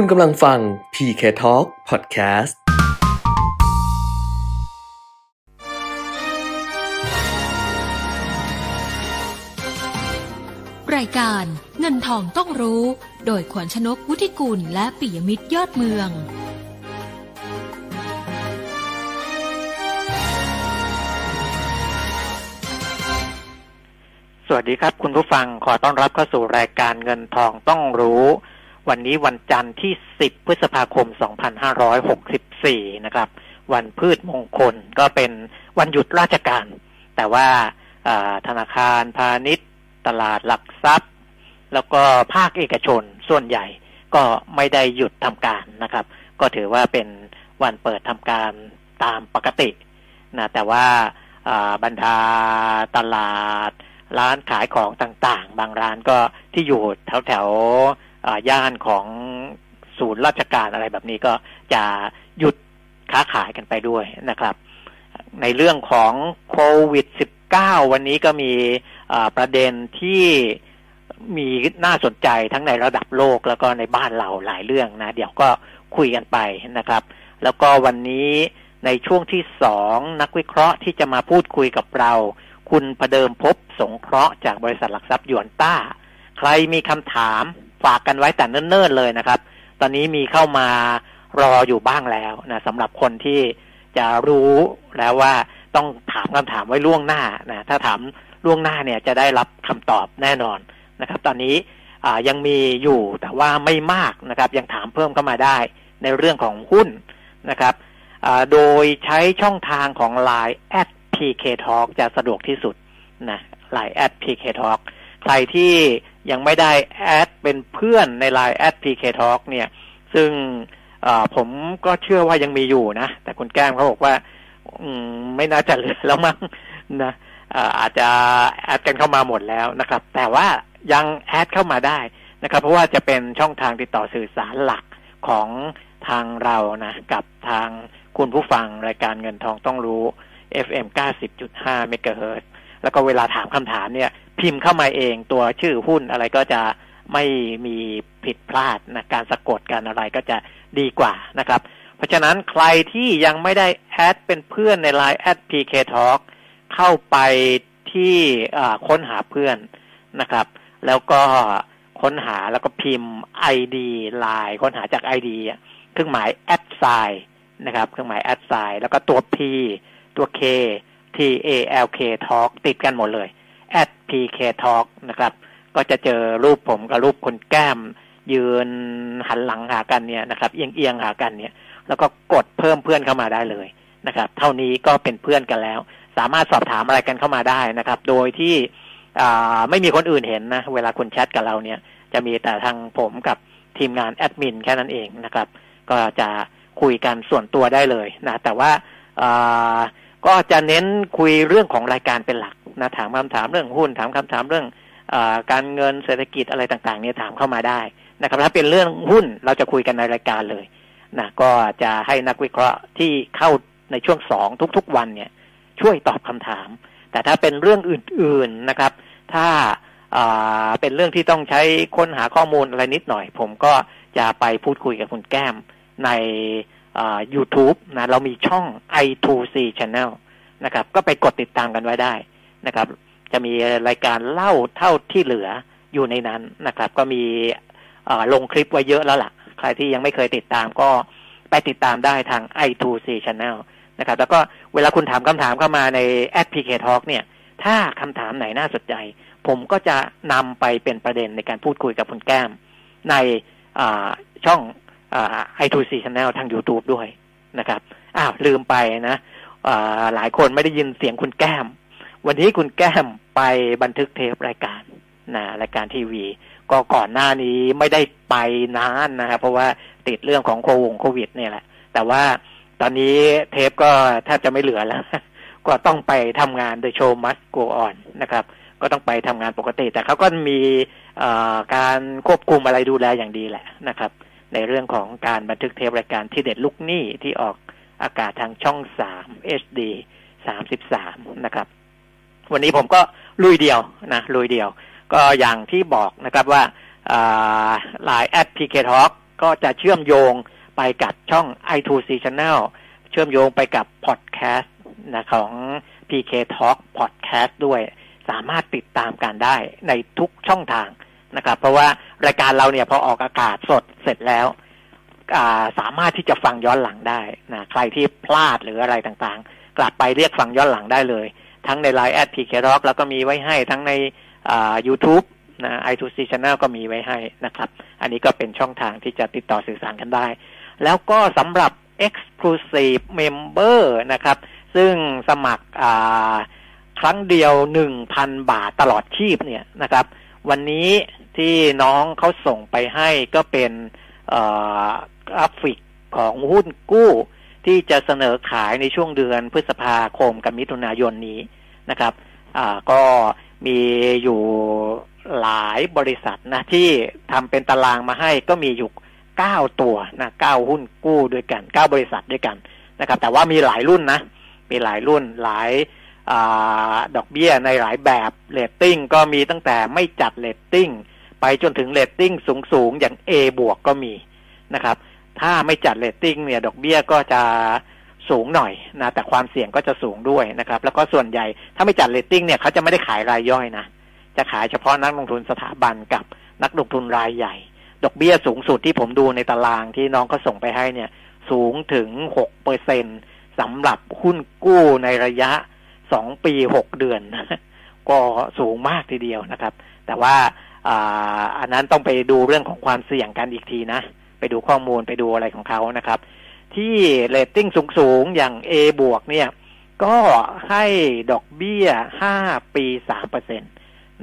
คุณกำลังฟัง PK Talk Podcast รายการเงินทองต้องรู้ โดยขวัญชนกวุฒิกุลและปิยมิตรยอดเมือง สวัสดีครับคุณผู้ฟังขอต้อนรับเข้าสู่รายการเงินทองต้องรู้ วันนี้วันจันทร์ที่ 10 พฤษภาคม 2564 นะครับ วันพืชมงคลก็เป็นวันหยุดราชการ แต่ว่าธนาคารพาณิชย์ ตลาดหลักทรัพย์ แล้วก็ภาคเอกชนส่วนใหญ่ก็ไม่ได้หยุดทำการนะครับ ก็ถือว่าเป็นวันเปิดทำการตามปกตินะแต่ว่าบรรดาตลาดร้านขายของต่างๆ บางร้านก็ที่อยู่แถวแถว ย่านของศูนย์ราชการอะไรแบบนี้ก็จะหยุดค้าขายกันไปด้วยนะครับ ในเรื่องของโควิด -19 วันนี้ก็มีประเด็นที่มีน่าสนใจทั้งในระดับโลกแล้วก็ในบ้านเราหลายเรื่องนะ เดี๋ยวก็คุยกันไปนะครับ แล้วก็วันนี้ในช่วงที่สองนักวิเคราะห์ที่จะมาพูดคุยกับเรา คุณพเดิมพบสงเคราะห์จากบริษัทหลักทรัพย์ยวนต้า ใครมีคำถาม ฝากกันไว้แต่เนิ่นๆเลยนะครับ ตอนนี้มีเข้ามารออยู่บ้างแล้วนะสำหรับคนที่จะรู้แล้วว่าต้องถามคำถามไว้ล่วงหน้านะถ้าถามล่วงหน้าเนี่ยจะได้รับคำตอบแน่นอนนะครับ ตอนนี้ยังมีอยู่แต่ว่าไม่มากนะครับ ยังถามเพิ่มเข้ามาได้ในเรื่องของหุ้นนะครับโดยใช้ช่องทางของ Line at PK Talk จะสะดวกที่สุดนะไลน์แอด PK Talk ใครที่ยังไม่ได้แอดเป็นเพื่อนในไลน์แอด PK Talk เนี่ย ซึ่งผมก็เชื่อว่ายังมีอยู่นะ แต่คุณแก้มเขาบอกว่าไม่น่าจะเหลือแล้วมั้งนะอาจจะแอดกันเข้ามาหมดแล้วนะครับ แต่ว่ายังแอดเข้ามาได้นะครับ เพราะว่าจะเป็นช่องทางติดต่อสื่อสารหลักของทางเรานะ กับทางคุณผู้ฟังรายการเงินทองต้องรู้ FM 90.5เมกะเฮิรตแล้วก็เวลาถามคำถามเนี่ย พิมพ์เข้ามาเองตัวชื่อหุ้นอะไรก็จะไม่มีผิดพลาดนะการสะกดการอะไรก็จะดีกว่านะครับ เพราะฉะนั้นใครที่ยังไม่ได้แอดเป็นเพื่อนใน Line แอด PK Talk เข้าไปที่ค้นหาเพื่อนนะครับ แล้วก็ค้นหาแล้วก็พิมพ์ ID Line ค้นหาจาก ID เครื่องหมายแอดไซน์นะครับเครื่องหมายแอดไซน์แล้วก็ตัว P ตัว K T A L K Talk ติดกันหมดเลย at PK Talk นะครับ ก็จะเจอรูปผมกับรูปคนแก้ม ยืนหันหลังหากันเนี่ยนะครับ เอียงเอียงหากันเนี่ย แล้วก็กดเพิ่มเพื่อนเข้ามาได้เลยนะครับ เท่านี้ก็เป็นเพื่อนกันแล้ว สามารถสอบถามอะไรกันเข้ามาได้นะครับ โดยที่ไม่มีคนอื่นเห็นนะ เวลาคุณแชทกับเราเนี่ย จะมีแต่ทางผมกับทีมงานแอดมินแค่นั้นเองนะครับ ก็จะคุยกันส่วนตัวได้เลยนะ แต่ว่าก็จะเน้นคุยเรื่องของรายการเป็นหลัก นะถามคำถามเรื่องหุ้นถามคำถามเรื่องอการเงินเศรษฐกิจอะไรต่างๆเนี่ยถามเข้ามาได้นะครับ ถ้าเป็นเรื่องหุ้นเราจะคุยกันในรายการเลยนะก็จะให้นักวิเคราะห์ที่เข้าในช่วงสองทุกๆวันเนี่ย ช่วยตอบคำถาม แต่ถ้าเป็นเรื่องอื่นๆนะครับ ถ้าเป็นเรื่องที่ต้องใช้ค้นหาข้อมูลอะไรนิดหน่อย ผมก็จะไปพูดคุยกับคุณแก้มใน YouTube นะเรามีช่อง i2c channel นะครับ ก็ไปกดติดตามกันไว้ได้ นะครับ จะมีรายการเล่าเท่าที่เหลืออยู่ในนั้นนะครับ ก็มีลงคลิปไว้เยอะแล้วล่ะ ใครที่ยังไม่เคยติดตามก็ไปติดตามได้ทาง i2c channel นะครับ แล้วก็เวลาคุณถามคำถามเข้ามาใน PK Talk เนี่ย ถ้าคำถามไหนน่าสนใจ ผมก็จะนำไปเป็นประเด็นในการพูดคุยกับคุณแก้ม ในช่องไอทูซีชแนลทาง YouTube ด้วยนะครับ อ้าวลืมไปนะหลายคนไม่ได้ยินเสียงคุณแก้ม วันนี้คุณแก้มไปบันทึกเทปรายการนะรายการทีวี ก็ก่อนหน้านี้ไม่ได้ไปนานนะครับเพราะว่าติดเรื่องของโควงโควิดเนี่ยแหละ แต่ว่าตอนนี้เทปก็แทบจะไม่เหลือแล้ว ก็ต้องไปทำงานโดยโชว์มัสโกออนนะครับ ก็ต้องไปทำงานปกติ แต่เขาก็มีการควบคุมอะไรดูแลอย่างดีแหละนะครับ ในเรื่องของการบันทึกเทปรายการที่เด็ดลุกหนี่ที่ออกอากาศทางช่องสาม HD สามสิบสามนะครับ วันนี้ผมก็ลุยเดียวนะลุยเดียว ก็อย่างที่บอกนะครับว่าหลายแอด PK Talk ก็จะเชื่อมโยงไปกับช่อง i2c Channel เชื่อมโยงไปกับพอดแคสต์นะของ PK Talk Podcast ด้วย สามารถติดตามกันได้ในทุกช่องทางนะครับ เพราะว่ารายการเราเนี่ยพอออกอากาศสดเสร็จแล้วสามารถที่จะฟังย้อนหลังได้นะใครที่พลาดหรืออะไรต่างๆ กลับไปเรียกฟังย้อนหลังได้เลย ทั้งใน Line แอด PK Talk แล้วก็มีไว้ให้ทั้งในยูทูบนะ i2c Channel ก็มีไว้ให้นะครับ อันนี้ก็เป็นช่องทางที่จะติดต่อสื่อสารกันได้ แล้วก็สำหรับ Exclusive Member นะครับ ซึ่งสมัครครั้งเดียวหนึ่งพันบาทตลอดชีพเนี่ยนะครับ วันนี้ที่น้องเขาส่งไปให้ก็เป็นกราฟิกของหุ้นกู้ ที่จะเสนอขายในช่วงเดือนพฤษภาคมกับมิถุนายนนี้นะครับก็มีอยู่หลายบริษัทนะที่ทำเป็นตารางมาให้ก็มีอยู่เก้าตัวนะเก้าหุ้นกู้ด้วยกันเก้าบริษัทด้วยกันนะครับ แต่ว่ามีหลายรุ่นนะ มีหลายรุ่นหลายอดอกเบี้ยในหลายแบบเลตติ้งก็มีตั้งแต่ไม่จัดเลตติ้งไปจนถึงเลตติ้งสูงๆ อย่าง A บวกก็มีนะครับ ถ้าไม่จัดเลตติ้งเนี่ยดอกเบี้ยก็จะสูงหน่อยนะแต่ความเสี่ยงก็จะสูงด้วยนะครับ แล้วก็ส่วนใหญ่ถ้าไม่จัดเลตติ้งเนี่ยเขาจะไม่ได้ขายรายย่อยนะจะขายเฉพาะนักลงทุนสถาบันกับนักลงทุนรายใหญ่ ดอกเบี้ยสูงสุดที่ผมดูในตารางที่น้องก็ส่งไปให้เนี่ย สูงถึงหกเปอร์เซ็นสำหรับหุ้นกู้ในระยะสองปีหกเดือน ก็สูงมากทีเดียวนะครับ แต่ว่าอันนั้นต้องไปดูเรื่องของความเสี่ยงกันอีกทีนะ ดูข้อมูลไปดูอะไรของเขานะครับ ที่เรตติ้งสูงๆ อย่าง A บวกเนี่ย ก็ให้ดอกเบี้ยห้าปีสามเปอร์เซ็นต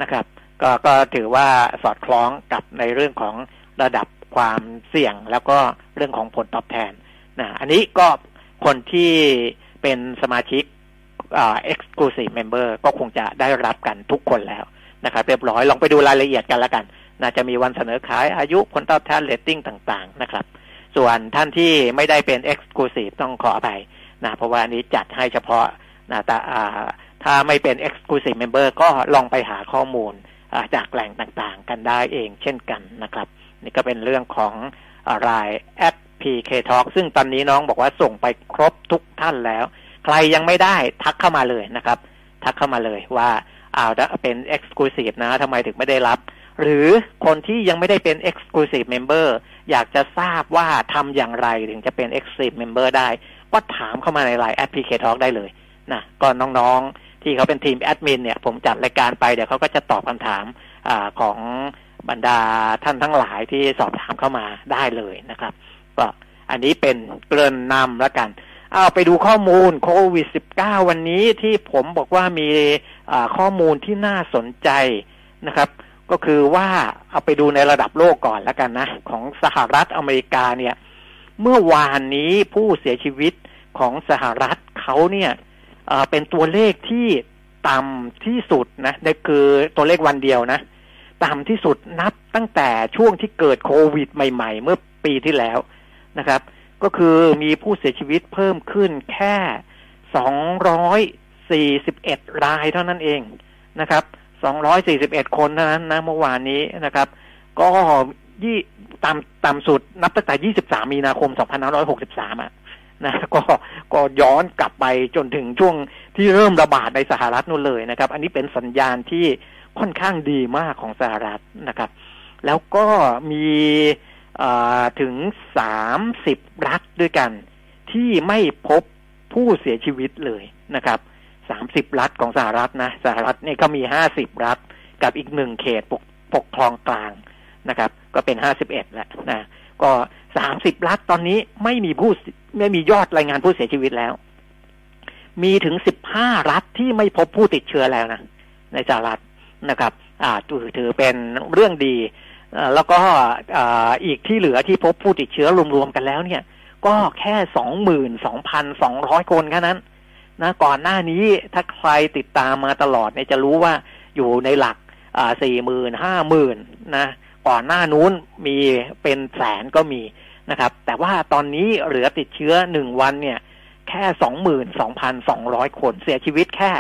นะครับ ก็ก็ถือว่าสอดคล้องกับในเรื่องของระดับความเสี่ยงแล้วก็เรื่องของผลตอบแทนนะอันนี้ก็คนที่เป็นสมาชิกอ่า exclusive member ก็คงจะได้รับกันทุกคนแล้วนะครับ เรียบร้อยลองไปดูรายละเอียดกันแล้วกัน น่าจะมีวันเสนอขายอายุผลตอบแทนเรตติ้งต่างๆนะครับ ส่วนท่านที่ไม่ได้เป็น exclusive ต้องขออภัยนะเพราะว่านี้จัดให้เฉพาะนะแต่ถ้าไม่เป็น exclusive member ก็ลองไปหาข้อมูลจากแหล่งต่างๆ กันได้เองเช่นกันนะครับ นี่ก็เป็นเรื่องของรายแอป PK Talk ซึ่งตอนนี้น้องบอกว่าส่งไปครบทุกท่านแล้ว ใครยังไม่ได้ทักเข้ามาเลยนะครับ ทักเข้ามาเลยว่าอ้าวเป็น Exclusive นะทำไมถึงไม่ได้รับ หรือคนที่ยังไม่ได้เป็น Exclusive Member อยากจะทราบว่าทำอย่างไรถึงจะเป็น Exclusive Member ได้ ก็ถามเข้ามาในไลน์แอป PK Talk ได้เลยนะก็น้องๆ ที่เขาเป็นทีมแอดมินเนี่ย ผมจัดรายการไปเดี๋ยวเขาก็จะตอบคำถามอของบรรดาท่านทั้งหลายที่สอบถามเข้ามาได้เลยนะครับก็อันนี้เป็นเกริ่นนำแล้วกันเอาไปดูข้อมูลโควิด -19 วันนี้ที่ผมบอกว่ามีข้อมูลที่น่าสนใจนะครับ ก็คือว่าเอาไปดูในระดับโลกก่อนแล้วกันนะ ของสหรัฐอเมริกาเนี่ย เมื่อวานนี้ผู้เสียชีวิตของสหรัฐเขาเนี่ยเป็นตัวเลขที่ต่ำที่สุดนะนี่คือตัวเลขวันเดียวนะ ต่ำที่สุดนับตั้งแต่ช่วงที่เกิดโควิดใหม่ ๆ เมื่อปีที่แล้วนะครับ ก็คือมีผู้เสียชีวิตเพิ่มขึ้นแค่สองร้ยี่ิบเอ็ดรายเท่านั้นเองนะครับ สองร้อยสี่สิบเอ็ดคนเท่านั้นนะเมื่อวานนี้นะครับ ก็ยี่ต่ำต่ำสุดนับตั้งแต่ยี่สิบสามีนาคมสองพันห้าร้อยหกสิบสามอะนะก็ก็ย้อนกลับไปจนถึงช่วงที่เริ่มระบาดในสหรัฐนู่นเลยนะครับ อันนี้เป็นสัญญาณที่ค่อนข้างดีมากของสหรัฐนะครับ แล้วก็มีถึงสามสิบรัฐด้วยกัน ที่ไม่พบผู้เสียชีวิตเลยนะครับ สามสิบรัฐของสหรัฐนะสหรัฐนี่ก็มีห้าสิบรัฐ กับอีกหนึ่งเขตปกปกครองกลางนะครับ ก็เป็นห้าสิบเอ็ดแหละนะก็สามสิบรัฐตอนนี้ไม่มีผู้ไม่มียอดรายงานผู้เสียชีวิตแล้ว มีถึงสิบห้ารัฐที่ไม่พบผู้ติดเชื้อแล้วนะในสหรัฐนะครับ อ่าถือถือเป็นเรื่องดีแล้วก็อีกที่เหลือที่พบผู้ติดเชื้อรวมๆกันแล้วเนี่ย ก็แค่สองหมื่นสองพันสองร้อยคนแค่นั้น นะก่อนหน้านี้ถ้าใครติดตามมาตลอดเนี่ยจะรู้ว่าอยู่ในหลักสี่หมื่นห้าหมื่นนะก่อนหน้านู้นมีเป็นแสนก็มีนะครับ แต่ว่าตอนนี้เหลือติดเชื้อหนึ่งวันเนี่ย แค่สองหมื่นสองพันสองร้อยคนเสียชีวิตแค่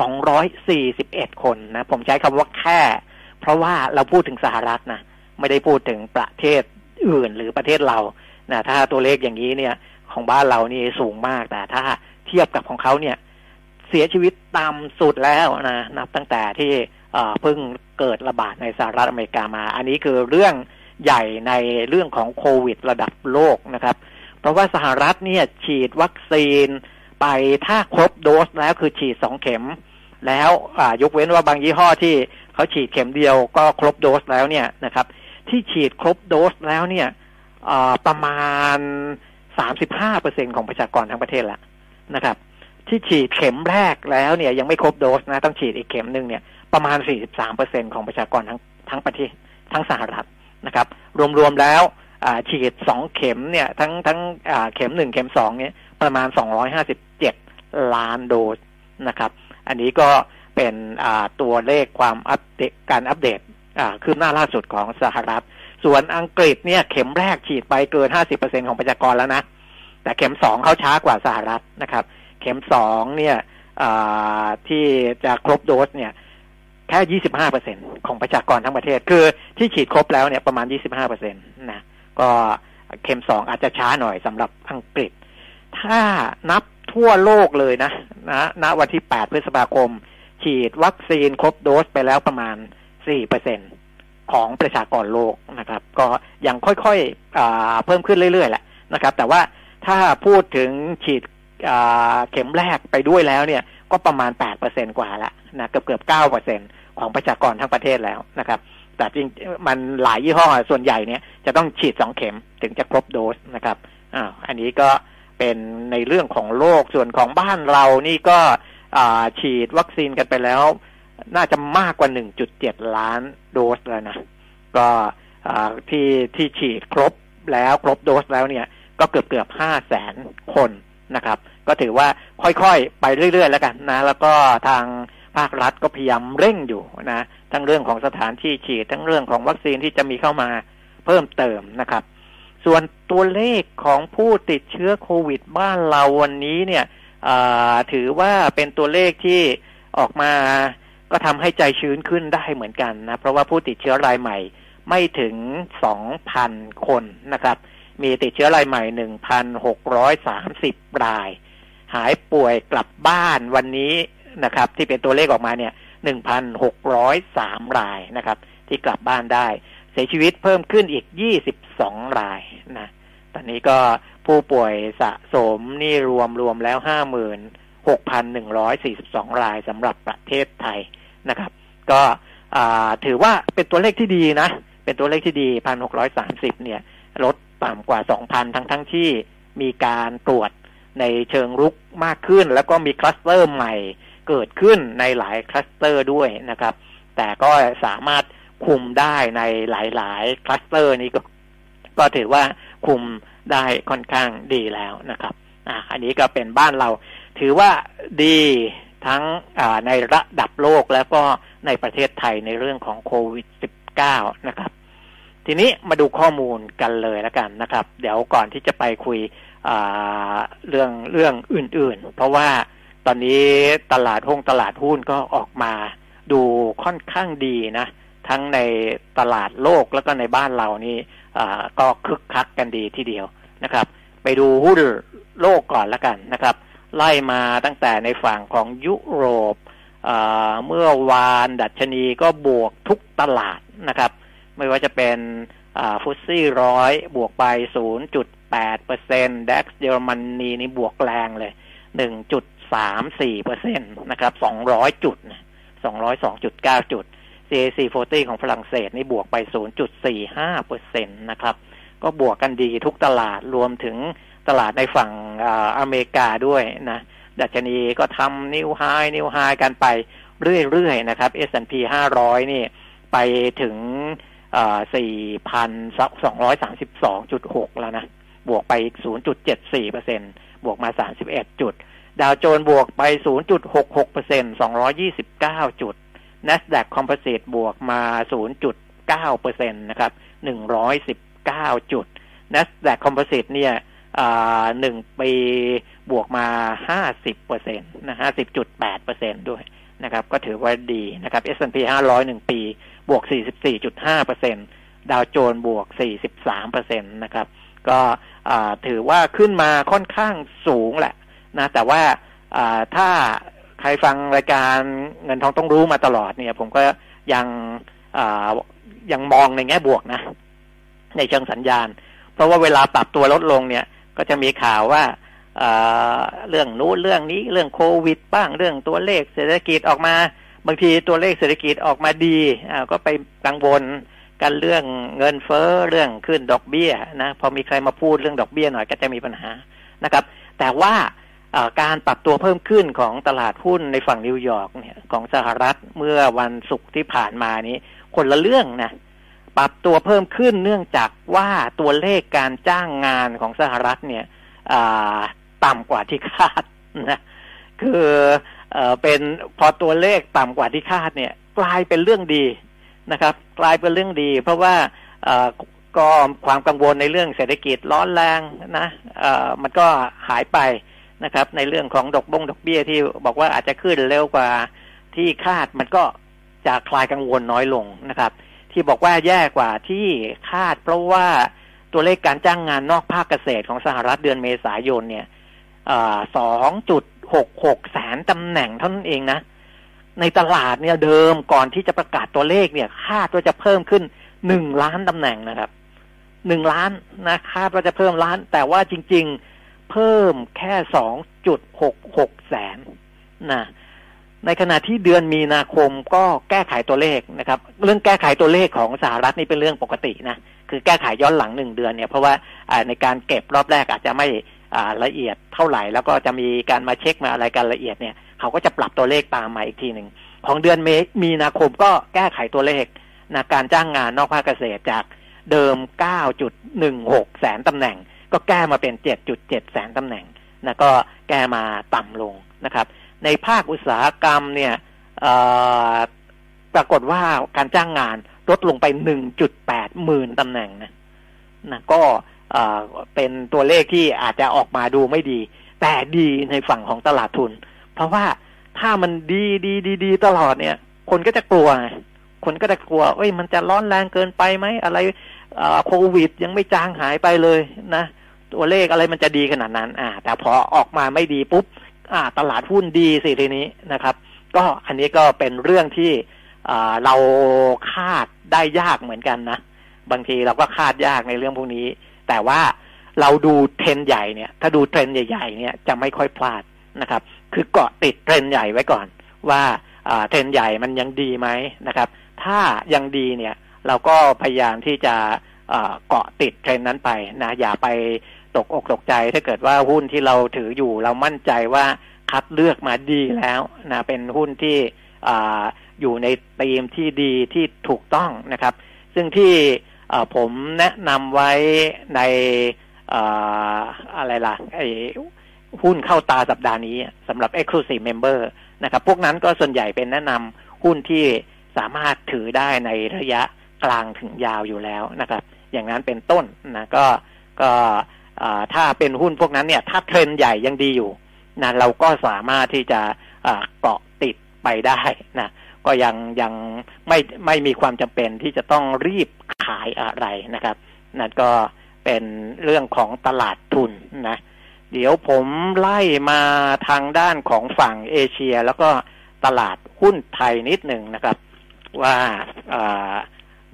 สองร้อยสี่สิบเอ็ดคนนะ ผมใช้คำว่าแค่ เพราะว่าเราพูดถึงสหรัฐนะ ไม่ได้พูดถึงประเทศอื่นหรือประเทศเรานะถ้าตัวเลขอย่างนี้เนี่ย ของบ้านเรานี่สูงมากแต่ถ้า เทียบกับของเขาเนี่ย เสียชีวิตต่ำสุดแล้วนะนับตั้งแต่ที่เพิ่งเกิดระบาดในสหรัฐอเมริกามา อันนี้คือเรื่องใหญ่ในเรื่องของโควิด ระดับโลกนะครับ เพราะว่าสหรัฐเนี่ยฉีดวัคซีนไปถ้าครบโดสแล้วคือฉีดสองเข็ม แล้วยกเว้นว่าบางยี่ห้อที่เขาฉีดเข็มเดียวก็ครบโดสแล้วเนี่ยนะครับ ที่ฉีดครบโดสแล้วเนี่ยประมาณสามสิบห้าเปอร์เซ็นของประชากรทั้งประเทศล้ว นะครับ ที่ฉีดเข็มแรกแล้วเนี่ยยังไม่ครบโดสนะต้องฉีดอีกเข็มหนึ่งเนี่ยประมาณสี่สิบสามเปอร์เซ็นของประชากรทั้งทั้งประเทศทั้งสหรัฐนะครับ รวมๆแล้วฉีดสองเข็มเนี่ยทั้งทั้งเข็มหนึ่งเข็มสองเนี่ยประมาณสองร้อยห้าสิบเจ็ดล้านโดสนะครับ อันนี้ก็เป็นตัวเลขความอัปเดตการอัปเดตคืบหน้าล่าสุดของสหรัฐ ส่วนอังกฤษเนี่ยเข็มแรกฉีดไปเกินห้าสิบเปอร์เซ็นของประชากรแล้วนะ แต่เข็มสองเขาช้ากว่าสหรัฐนะครับ เข็มสองเนี่ยที่จะครบโดสเนี่ยแค่ยี่สิบห้าเปอร์เซ็นของประชากรทั้งประเทศ คือที่ฉีดครบแล้วเนี่ยประมาณยี่สิบห้าเปอร์เซ็นตนะก็เข็มสองอาจจะช้าหน่อยสำหรับอังกฤษ ถ้านับทั่วโลกเลยนะนะณวันที่แปดพฤษภาคม ฉีดวัคซีนครบโดสไปแล้วประมาณสี่เปอร์เซ็นของประชากรโลกนะครับ ก็ยังค่อยๆเพิ่มขึ้นเรื่อยๆแหละนะครับ แต่ว่า ถ้าพูดถึงฉีดเข็มแรกไปด้วยแล้วเนี่ย ก็ประมาณแปดเปอร์เซ็นกว่าละนะเกือบเกือบเก้าเปอร์เซ็นของประชากรทั้งประเทศแล้วนะครับ แต่จริงมันหลายยี่ห้อส่วนใหญ่เนี่ยจะต้องฉีดสองเข็มถึงจะครบโดสนะครับอ่าอันนี้ก็เป็นในเรื่องของโลกส่วนของบ้านเรานี่ก็ฉีดวัคซีนกันไปแล้ว น่าจะมากกว่าหนึ่งจุดเจ็ดล้านโดสแล้วนะ ก็ที่ที่ฉีดครบแล้วครบโดสแล้วเนี่ย ก็เกือบเกือบห้าแสนคนนะครับ ก็ถือว่าค่อยๆ ไปเรื่อยๆ แล้วกันนะ แล้วก็ทางภาครัฐก็พยายามเร่งอยู่นะ ทั้งเรื่องของสถานที่ฉีด ทั้งเรื่องของวัคซีนที่จะมีเข้ามาเพิ่มเติมนะครับ ส่วนตัวเลขของผู้ติดเชื้อโควิดบ้านเราวันนี้เนี่ยถือว่าเป็นตัวเลขที่ออกมาก็ทำให้ใจชื้นขึ้นได้เหมือนกันนะ เพราะว่าผู้ติดเชื้อรายใหม่ไม่ถึงสองพันคนนะครับ มีติดเชื้อรายใหม่หนึ่งพันหกร้อยสามสิบราย หายป่วยกลับบ้านวันนี้นะครับ ที่เป็นตัวเลขออกมาเนี่ยหนึ่งพันหกร้อยสามรายนะครับ ที่กลับบ้านได้ เสียชีวิตเพิ่มขึ้นอีกยี่สิบสองรายนะ ตอนนี้ก็ผู้ป่วยสะสมนี่รวมรวมแล้วห้าหมื่นหกพันหนึ่งร้อยสี่สิบสองรายสำหรับประเทศไทยนะครับ ก็ถือว่าเป็นตัวเลขที่ดีนะ เป็นตัวเลขที่ดีพันหกร้อยสามสิบเนี่ยลด ต่ำกว่าสองพันทั้งทั้งที่มีการตรวจในเชิงรุกมากขึ้น แล้วก็มีคลัสเตอร์ใหม่เกิดขึ้นในหลายคลัสเตอร์ด้วยนะครับ แต่ก็สามารถคุมได้ในหลาย ๆ คลัสเตอร์นี้ก็ก็ถือว่าคุมได้ค่อนข้างดีแล้วนะครับอ่าอันนี้ก็เป็นบ้านเรา ถือว่าดีทั้งในระดับโลกแล้วก็ในประเทศไทยในเรื่องของโควิด -19 นะครับ ทีนี้มาดูข้อมูลกันเลยแล้วกันนะครับ เดี๋ยวก่อนที่จะไปคุยเรื่องเรื่องอื่นๆ เพราะว่าตอนนี้ตลาดหุ้นตลาดหุ้นก็ออกมาดูค่อนข้างดีนะ ทั้งในตลาดโลกแล้วก็ในบ้านเรานี่ก็คึกคักกันดีทีเดียวนะครับ ไปดูหุ้นโลกก่อนแล้วกันนะครับ ไล่มาตั้งแต่ในฝั่งของยุโรปเมื่อวานดัชนีก็บวกทุกตลาดนะครับ ไม่ว่าจะเป็นฟุตซี่ร้อยบวกไป 0.8เปอร์เซ็นต์ดัคเยอรมนีนี่บวกแรงเลย 1.34เปอร์เซ็นต์นะครับ 200 จุด 202.9 จุด CAC 40 ของฝรั่งเศสนี่บวกไป 0.45เปอร์เซ็นต์นะครับ ก็บวกกันดีทุกตลาดรวมถึงตลาดในฝั่งอเมริกาด้วยนะดัชนีก็ทำ new high new high กันไปเรื่อยๆนะครับ S&P 500 นี่ไปถึง สี่พันสองร้อยสามสิบสองจุดหกแล้วนะ บวกไปอีกศูนย์จุดเจ็ดสี่เปอร์เซ็นบวกมาสามสิบเอ็ดจุด ดาวโจนส์บวกไปศูนย์จุดหกหกเปอร์เซ็นสองร้อยยี่สิบเก้าจุด NASDAQ Composite บวกมาศูนย์จุดเปอร์เซ็นตนะครับหนึ่งร้อยสิบเก้าจุด NASDAQ Composite เนี่ยหนึ่งปีบวกมาห้าสิบเปอร์เซ็นตนะห้าสิบจุดแปดเปอร์เซ็นด้วยนะครับ ก็ถือว่าดีนะครับ S&P 500หนึ่งปี บวก 44.5เปอร์เซ็นดาวโจนส์บวก 43เปอร์เซ็นตนะครับ ก็ถือว่าขึ้นมาค่อนข้างสูงแหละนะ แต่ว่าถ้าใครฟังรายการเงินทองต้องรู้มาตลอดเนี่ย ผมก็ยังยังมองในแง่บวกนะ ในเชิงสัญญาณ เพราะว่าเวลาปรับตัวลดลงเนี่ย ก็จะมีข่าวว่าเรื่องนู้นเรื่องนี้เรื่องโควิด บ้างเรื่องตัวเลขเศรษฐกิจออกมา บางทีตัวเลขเศรษฐกิจออกมาดีก็ไปกังวลกันเรื่องเงินเฟ้อเรื่องขึ้นดอกเบี้ยนะพอมีใครมาพูดเรื่องดอกเบี้ยหน่อยก็จะมีปัญหานะครับ แต่ว่าการปรับตัวเพิ่มขึ้นของตลาดหุ้นในฝั่งนิวยอร์กเนี่ยของสหรัฐเมื่อวันศุกร์ที่ผ่านมานี้ คนละเรื่องนะปรับตัวเพิ่มขึ้นเนื่องจากว่าตัวเลขการจ้างงานของสหรัฐเนี่ยต่ำกว่าที่คาดนะคือ เอเป็นพอตัวเลขต่ำกว่าที่คาดเนี่ย กลายเป็นเรื่องดีนะครับ กลายเป็นเรื่องดี เพราะว่าก็ความกังวลในเรื่องเศรษฐกิจร้อนแรงนะมันก็หายไปนะครับ ในเรื่องของดอกบงดอกเบี้ยที่บอกว่าอาจจะขึ้นเร็วกว่าที่คาดมันก็จะคลายกังวลน้อยลงนะครับ ที่บอกว่าแย่กว่าที่คาด เพราะว่าตัวเลขการจ้างงานนอกภาคเกษตรของสหรัฐเดือนเมษายนเนี่ยสองจุด หกหกแสนตำแหน่งเท่านั้นเองนะ ในตลาดเนี่ยเดิมก่อนที่จะประกาศตัวเลขเนี่ยคาดว่าจะเพิ่มขึ้นหนึ่งล้านตำแหน่งนะครับหนึ่งล้านนะคาดว่าจะเพิ่มล้าน แต่ว่าจริง ๆ เพิ่มแค่สองจุดหกหกแสนนะในขณะที่เดือนมีนาคมก็แก้ไขตัวเลขนะครับ เรื่องแก้ไขตัวเลขของสหรัฐนี่เป็นเรื่องปกตินะคือแก้ไขย้อนหลังหนึ่งเดือนเนี่ยเพราะว่าในการเก็บรอบแรกอาจจะไม่ ละเอียดเท่าไหร่ แล้วก็จะมีการมาเช็คมาอะไรกันละเอียดเนี่ย เขาก็จะปรับตัวเลขตามมาอีกทีหนึ่งของเดือนเมมีนาคมก็แก้ไขตัวเลขนะการจ้างงานนอกภาคเกษตรจากเดิม 9.16 แสนตำแหน่ง ก็แก้มาเป็น 7.7 แสนตำแหน่งนะก็แก้มาต่ำลงนะครับ ในภาคอุตสาหกรรมเนี่ยปรากฏว่าการจ้างงานลดลงไป 1.8 หมื่นตำแหน่งนะนะก็ เป็นตัวเลขที่อาจจะออกมาดูไม่ดี แต่ดีในฝั่งของตลาดทุน เพราะว่าถ้ามันดีดีดีดีตลอดเนี่ย คนก็จะกลัว คนก็จะกลัวเอ้ยมันจะร้อนแรงเกินไปไหมอะไรโควิดยังไม่จางหายไปเลยนะตัวเลขอะไรมันจะดีขนาดนั้น อ่า แต่พอออกมาไม่ดีปุ๊บ อ่า ตลาดหุ้นดีสิทีนี้นะครับ ก็อันนี้ก็เป็นเรื่องที่เราคาดได้ยากเหมือนกันนะ บางทีเราก็คาดยากในเรื่องพวกนี้ แต่ว่าเราดูเทรนใหญ่เนี่ย ถ้าดูเทรนใหญ่ๆเนี่ยจะไม่ค่อยพลาดนะครับ คือเกาะติดเทรนใหญ่ไว้ก่อน ว่าเทรนใหญ่มันยังดีไหมนะครับ ถ้ายังดีเนี่ย เราก็พยายามที่จะเกาะติดเทรนนั้นไปนะอย่าไปตกอกตกใจ ถ้าเกิดว่าหุ้นที่เราถืออยู่ เรามั่นใจว่าคัดเลือกมาดีแล้วนะเป็นหุ้นที่ออยู่ในธีมที่ดีที่ถูกต้องนะครับ ซึ่งที่ ผมแนะนำไว้ในอะไรล่ะไอหุ้นเข้าตาสัปดาห์นี้สำหรับ Exclusive Member นะครับ พวกนั้นก็ส่วนใหญ่เป็นแนะนำหุ้นที่สามารถถือได้ในระยะกลางถึงยาวอยู่แล้วนะครับ อย่างนั้นเป็นต้นนะก็ก็ถ้าเป็นหุ้นพวกนั้นเนี่ย ถ้าเทรนใหญ่ยังดีอยู่นะเราก็สามารถที่จะเกาะติดไปได้นะ ก็ยังยังไม่ไม่มีความจำเป็นที่จะต้องรีบขายอะไรนะครับ นั่นก็เป็นเรื่องของตลาดทุนนะ เดี๋ยวผมไล่มาทางด้านของฝั่งเอเชีย แล้วก็ตลาดหุ้นไทยนิดหนึ่งนะครับ ว่า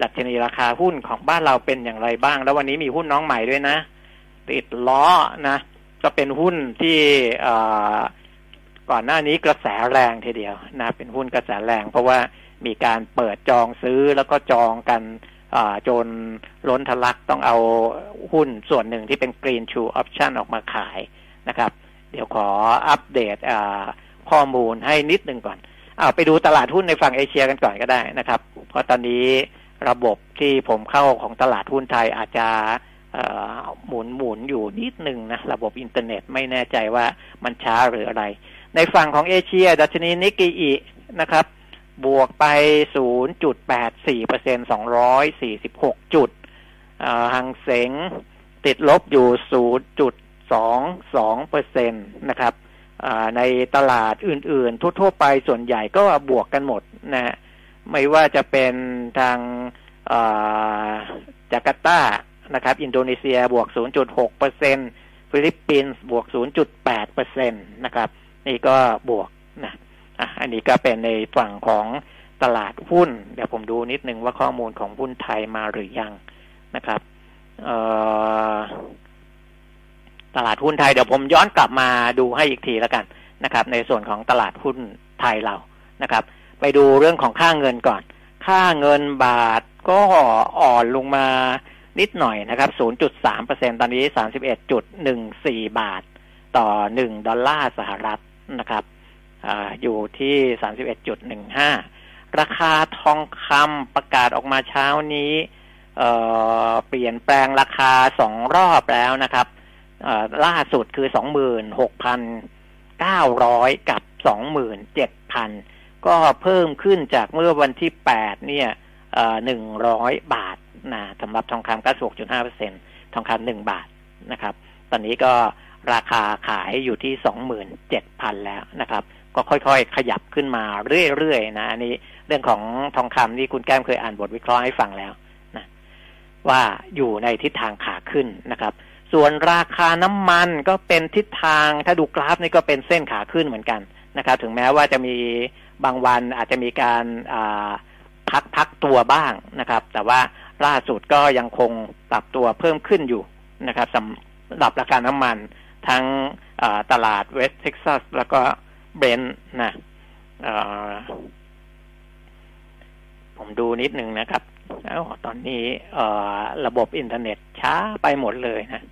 ดัชนีราคาหุ้นของบ้านเราเป็นอย่างไรบ้าง แล้ววันนี้มีหุ้นน้องใหม่ด้วยนะ ติดล้อนะ ก็เป็นหุ้นที่ ก่อนหน้านี้กระแสแรงทีเดียวนะเป็นหุ้นกระแสแรง เพราะว่ามีการเปิดจองซื้อแล้วก็จองกันจนล้นทะลักต้องเอาหุ้นส่วนหนึ่งที่เป็น Greenshoe Option ออกมาขายนะครับ เดี๋ยวขออัปเดตข้อมูลให้นิดหนึ่งก่อนไปดูตลาดหุ้นในฝั่งเอเชียกันก่อนก็ได้นะครับ เพราะตอนนี้ระบบที่ผมเข้าของตลาดหุ้นไทยอาจจะหมุนหมุนอยู่นิดหนึ่งนะ ระบบอินเทอร์เน็ตไม่แน่ใจว่ามันช้าหรืออะไร ในฝั่งของเอเชีย ดัชนีนิกเกอินะครับ บวกไป 0.84เปอร์เซ็นต์246 จุดหังเสงติดลบอยู่ 0.22เปอร์เซ็นต์นะครับในตลาดอื่นๆ ทั่วๆ ไปส่วนใหญ่ก็บวกกันหมดนะไม่ว่าจะเป็นทางจาการ์ตานะครับ อินโดนีเซียบวก 0.6เปอร์เซ็นฟิลิปปินส์บวก 0.8เปอร์เซ็นตนะครับ นี่ก็บวกนะอะอันนี้ก็เป็นในฝั่งของตลาดหุ้น เดี๋ยวผมดูนิดนึงว่าข้อมูลของหุ้นไทยมาหรือยังนะครับตลาดหุ้นไทยเดี๋ยวผมย้อนกลับมาดูให้อีกทีแล้วกันนะครับ ในส่วนของตลาดหุ้นไทยเรานะครับ ไปดูเรื่องของค่าเงินก่อน ค่าเงินบาทก็อ่อนลงมานิดหน่อยนะครับ 0.3%ตอนนี้ 31.14 บาท ต่อ 1 ดอลลาร์สหรัฐ นะครับออยู่ที่31.15ราคาทองคำประกาศออกมาเช้านี้เเปลี่ยนแปลงราคาสองรอบแล้วนะครับล่าสุดคือ26,900กับ27,000ก็เพิ่มขึ้นจากเมื่อวันที่8เนี่ยหนึ่งร้อยบาทนะสำหรับทองคำ96.5เปอร์เซ็นทองคำหนึ่งบาทนะครับ ตอนนี้ก็ ราคาขายอยู่ที่สองหมื่นเจ็ดพันแล้วนะครับ ก็ค่อยๆ ขยับขึ้นมาเรื่อยๆนะอันนี้เรื่องของทองคำนี่คุณแก้มเคยอ่านบทวิเคราะห์ให้ฟังแล้วนะว่าอยู่ในทิศทางขาขึ้นนะครับ ส่วนราคาน้ำมันก็เป็นทิศทางถ้าดูกราฟนี่ก็เป็นเส้นขาขึ้นเหมือนกันนะครับ ถึงแม้ว่าจะมีบางวันอาจจะมีการพักพักตัวบ้างนะครับ แต่ว่าล่าสุดก็ยังคงปรับตัวเพิ่มขึ้นอยู่นะครับสำหรับราคาน้ำมัน ทั้งตลาดเวสต์เท็กซัสแล้วก็เบรนท์นะผมดูนิดหนึ่งนะครับแล้วตอนนี้ระบบอินเทอร์เน็ตช้าไปหมดเลยนะ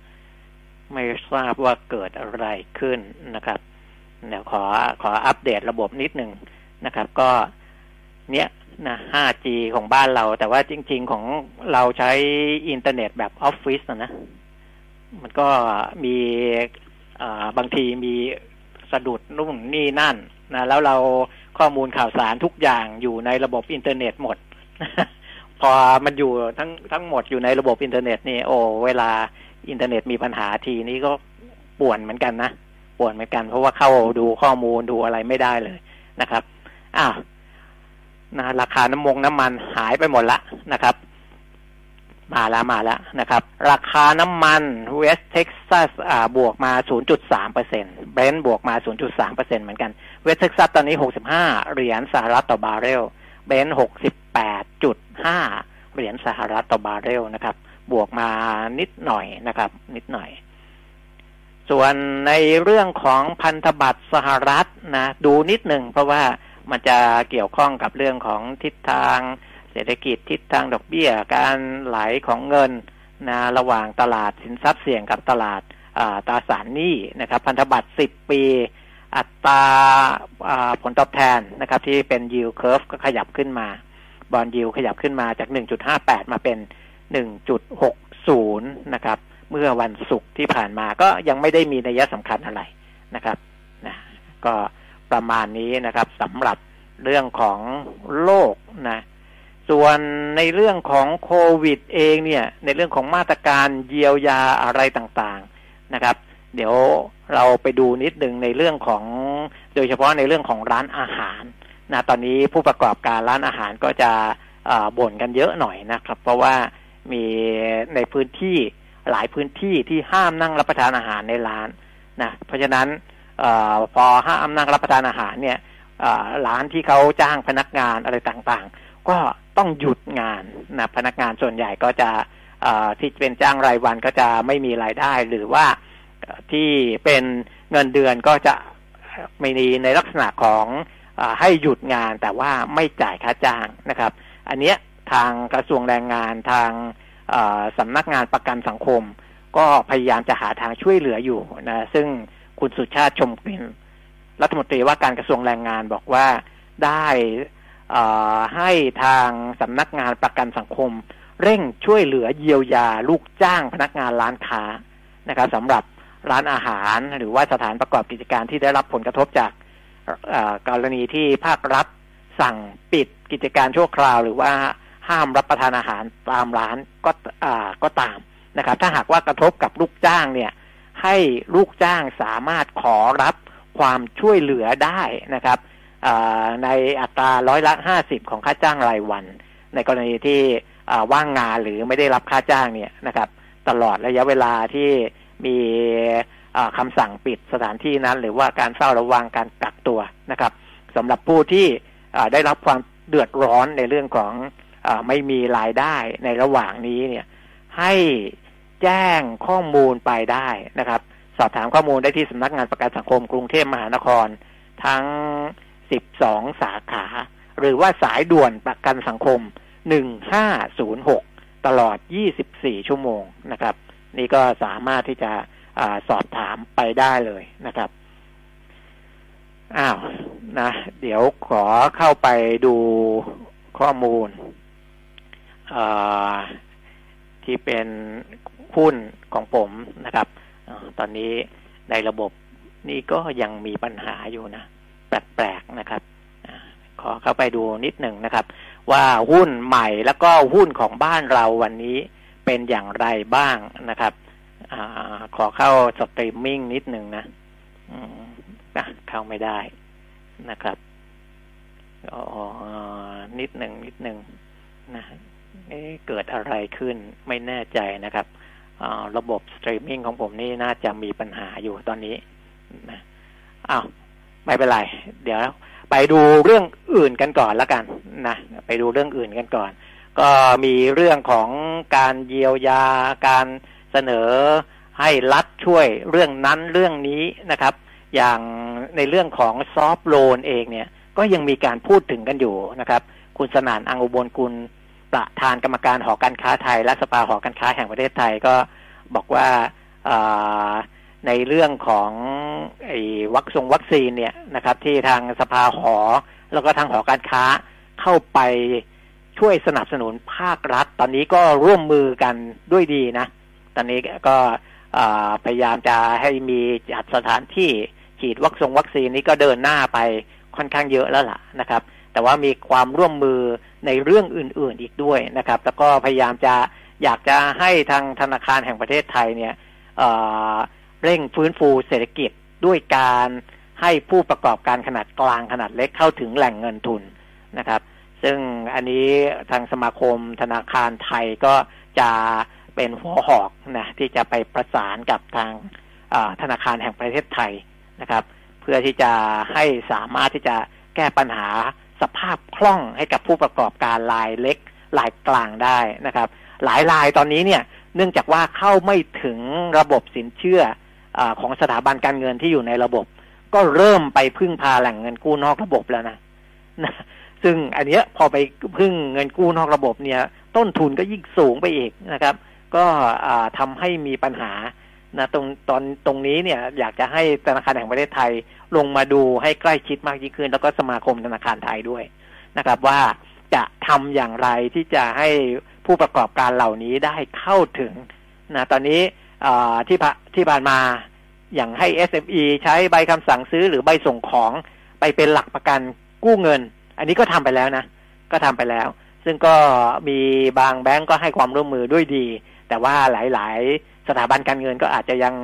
ไม่ทราบว่าเกิดอะไรขึ้นนะครับ เดี๋ยวขอขออัปเดตระบบนิดหนึ่งนะครับ ก็เนี้ยนะ 5G ของบ้านเรา แต่ว่าจริง ๆ ของเราใช้อินเทอร์เน็ตแบบออฟฟิศนะ มันก็มีบางทีมีสะดุดนู่นนี่นั่นนะแล้วเราข้อมูลข่าวสารทุกอย่างอยู่ในระบบอินเทอร์เน็ตหมด พอมันอยู่ทั้งทั้งหมดอยู่ในระบบอินเทอร์เน็ตนี่โอ้เวลาอินเทอร์เน็ตมีปัญหาทีนี้ก็ป่วนเหมือนกันนะป่วนเหมือนกัน เพราะว่าเข้าดูข้อมูลดูอะไรไม่ได้เลยนะครับอ้าวนะราคาน้ำมงน้ำมันหายไปหมดละนะครับ มาแล้วมาแล้วนะครับ ราคาน้ำมันเวสต์เท็กซัสอ่าบวกมา 0.3เปอร์เซ็นต์เบรนท์บวกมา 0.3เปอร์เซ็นต์เหมือนกันเวสต์เท็กซัสตอนนี้ 65 เหรียญสหรัฐต่อบาร์เรลเบรนท์68.5 เหรียญสหรัฐต่อบาร์เรลนะครับ บวกมานิดหน่อยนะครับ นิดหน่อย ส่วนในเรื่องของพันธบัตรสหรัฐนะ ดูนิดหนึ่งเพราะว่ามันจะเกี่ยวข้องกับเรื่องของทิศทาง เศรษฐกิจทิศทางดอกเบี้ยการไหลของเงินนะระหว่างตลาดสินทรัพย์เสี่ยงกับตลาดตราสารหนี้นะครับ พันธบัตร 10 ปี อัตราผลตอบแทนนะครับ ที่เป็น yield curve ก็ขยับขึ้นมาบอลยิวขยับขึ้นมาจาก 1.58 มาเป็น 1.60 นะครับ เมื่อวันศุกร์ที่ผ่านมาก็ยังไม่ได้มีนัยสำคัญอะไรนะครับนะก็ประมาณนี้นะครับสำหรับเรื่องของโลกนะ ส่วนในเรื่องของโควิดเองเนี่ย ในเรื่องของมาตรการเยียวยาอะไรต่างๆนะครับ เดี๋ยวเราไปดูนิดหนึ่งในเรื่องของโดยเฉพาะในเรื่องของร้านอาหารนะตอนนี้ผู้ประกอบการร้านอาหารก็จะบ่นกันเยอะหน่อยนะครับ เพราะว่ามีในพื้นที่หลายพื้นที่ที่ห้ามนั่งรับประทานอาหารในร้านนะเพราะฉะนั้นอพอห้ามนั่งรับประทานอาหารเนี่ยร้านที่เขาจ้างพนักงานอะไรต่างๆ ก็ ต้องหยุดงานนะพนักงานส่วนใหญ่ก็จะที่เป็นจ้างรายวันก็จะไม่มีรายได้ หรือว่าที่เป็นเงินเดือนก็จะไม่มีในลักษณะของอให้หยุดงานแต่ว่าไม่จ่ายค่าจ้างนะครับ อันนี้ทางกระทรวงแรงงานทางสำนักงานประกันสังคม ก็พยายามจะหาทางช่วยเหลืออยู่นะซึ่งคุณสุชาติชมกลิ่นรัฐมนตรีว่าการกระทรวงแรงงานบอกว่าได้ ให้ทางสำนักงานประกันสังคม เร่งช่วยเหลือเยียวยาลูกจ้างพนักงานร้านค้านะครับสำหรับร้านอาหารหรือว่าสถานประกอบกิจการที่ได้รับผลกระทบจากกรณีที่ภาครัฐสั่งปิดกิจการชั่วคราว หรือว่าห้ามรับประทานอาหารตามร้านก็ก็ตามนะครับ ถ้าหากว่ากระทบกับลูกจ้างเนี่ย ให้ลูกจ้างสามารถขอรับความช่วยเหลือได้นะครับ ในอัตราร้อยละห้าสิบของค่าจ้างรายวัน ในกรณีที่ว่างงานหรือไม่ได้รับค่าจ้างเนี่ยนะครับ ตลอดระยะเวลาที่มีคำสั่งปิดสถานที่นั้น หรือว่าการเฝ้าระวังการกักตัวนะครับสำหรับผู้ที่ได้รับความเดือดร้อนในเรื่องของอไม่มีรายได้ในระหว่างนี้เนี่ย ให้แจ้งข้อมูลไปได้นะครับ สอบถามข้อมูลได้ที่สำนักงานประกันสังคมกรุงเทพมหานคร ทั้ง 12 สาขา หรือว่าสายด่วนประกันสังคม 1506 ตลอด 24 ชั่วโมงนะครับ นี่ก็สามารถที่จะอสอบถามไปได้เลยนะครับ อ้าวนะ เดี๋ยวขอเข้าไปดูข้อมูลที่เป็นหุ้นของผมนะครับอตอนนี้ในระบบนี่ก็ยังมีปัญหาอยู่นะ แปลกๆนะครับขอเข้าไปดูนิดหนึ่งนะครับ ว่าหุ้นใหม่แล้วก็หุ้นของบ้านเราวันนี้เป็นอย่างไรบ้างนะครับอขอเข้าสตรีมมิ่งนิดหนึ่งนะนะเข้าไม่ได้นะครับออนิดหนึ่งนิดหนึ่งนะเอ๊เกิดอะไรขึ้นไม่แน่ใจนะครับระบบสตรีมมิ่งของผมนี่น่าจะมีปัญหาอยู่ตอนนี้นะอ้าว ไม่เป็นไร เดี๋ยว ไปดูเรื่องอื่นกันก่อนแล้วกันนะไปดูเรื่องอื่นกันก่อน ก็มีเรื่องของการเยียวยาการเสนอให้รัฐช่วยเรื่องนั้นเรื่องนี้นะครับ อย่างในเรื่องของซอฟโลนเองเนี่ย ก็ยังมีการพูดถึงกันอยู่นะครับ คุณสนานอังอุบลกุลประธานกรรมการหอการค้าไทย และสภาหอการค้าแห่งประเทศไทยก็บอกว่า ในเรื่องของไอ้วัคซงวัคซีนเนี่ยนะครับ ที่ทางสภาหอ แล้วก็ทางหอการค้าเข้าไปช่วยสนับสนุนภาครัฐ ตอนนี้ก็ร่วมมือกันด้วยดีนะ ตอนนี้ก็พยายามจะให้มีจัดสถานที่ฉีดวัคซงวัคซีนนี้ก็เดินหน้าไปค่อนข้างเยอะแล้วล่ะนะครับ แต่ว่ามีความร่วมมือในเรื่องอื่น ๆอีกด้วยนะครับ แล้วก็พยายามจะอยากจะให้ทางธนาคารแห่งประเทศไทยเนี่ย เร่งฟื้นฟูเศรษฐกิจด้วยการให้ผู้ประกอบการขนาดกลางขนาดเล็กเข้าถึงแหล่งเงินทุนนะครับ ซึ่งอันนี้ทางสมาคมธนาคารไทยก็จะเป็นหัวหอกนะที่จะไปประสานกับทางธนาคารแห่งประเทศไทยนะครับ เพื่อที่จะให้สามารถที่จะแก้ปัญหาสภาพคล่องให้กับผู้ประกอบการรายเล็กรายกลางได้นะครับ หลายรายตอนนี้เนี่ยเนื่องจากว่าเข้าไม่ถึงระบบสินเชื่อ อของสถาบันการเงินที่อยู่ในระบบ ก็เริ่มไปพึ่งพาแหล่งเงินกู้นอกระบบแล้วนะนะซึ่งอันเนี้ยพอไปพึ่งเงินกู้นอกระบบเนี่ย ต้นทุนก็ยิ่งสูงไปอีกนะครับ ก็ทำให้มีปัญหานะตรงตอนตรงนี้เนี่ยอยากจะให้ธนาคารแห่งประเทศไทยลงมาดูให้ใกล้ชิดมากยิ่งขึ้น แล้วก็สมาคมธนาคารไทยด้วยนะครับ ว่าจะทำอย่างไรที่จะให้ผู้ประกอบการเหล่านี้ได้เข้าถึงนะตอนนี้ ที่ที่ผ่านมาอย่างให้ SME ใช้ใบคำสั่งซื้อหรือใบส่งของไปเป็นหลักประกันกู้เงิน อันนี้ก็ทำไปแล้วนะ ก็ทำไปแล้ว ซึ่งก็มีบางแบงก์ก็ให้ความร่วมมือด้วยดี แต่ว่าหลาย ๆ สถาบันการเงินก็อาจจะยัง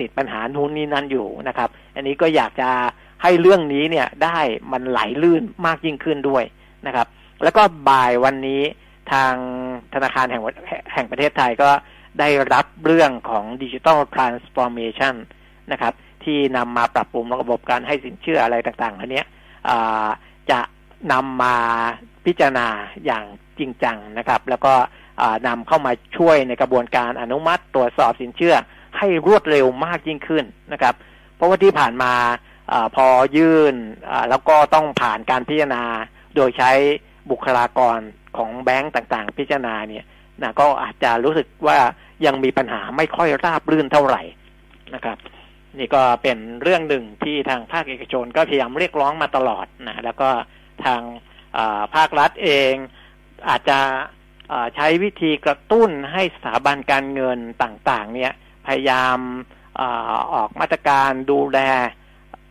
ติดปัญหานู้นนี้นั่นอยู่นะครับ อันนี้ก็อยากจะให้เรื่องนี้เนี่ยได้มันไหลลื่นมากยิ่งขึ้นด้วยนะครับ แล้วก็บ่ายวันนี้ทางธนาคารแห่งแห่งประเทศไทยก็ ได้รับเรื่องของดิจิทัลทรานส์ฟอร์เมชันนะครับที่นำมาปรับปรุงระบบการให้สินเชื่ออะไรต่างๆอันนี้จะนำมาพิจารณาอย่างจริงจังนะครับ แล้วก็นำเข้ามาช่วยในกระบวนการอนุมัติตรวจสอบสินเชื่อให้รวดเร็วมากยิ่งขึ้นนะครับ เพราะว่าที่ผ่านมาอพอยื่นแล้วก็ต้องผ่านการพิจารณา โดยใช้บุคลากรของแบงก์ต่างๆ พิจารณาเนี่ย นะก็อาจจะรู้สึกว่ายังมีปัญหาไม่ค่อยราบรื่นเท่าไหร่นะครับ นี่ก็เป็นเรื่องหนึ่งที่ทางภาคเอกชนก็พยายามเรียกร้องมาตลอดนะแล้วก็ทางภาครัฐเองอาจจะใช้วิธีกระตุ้นให้สถาบันการเงินต่างๆ เนี่ยพยายามออกมาตรการดูแล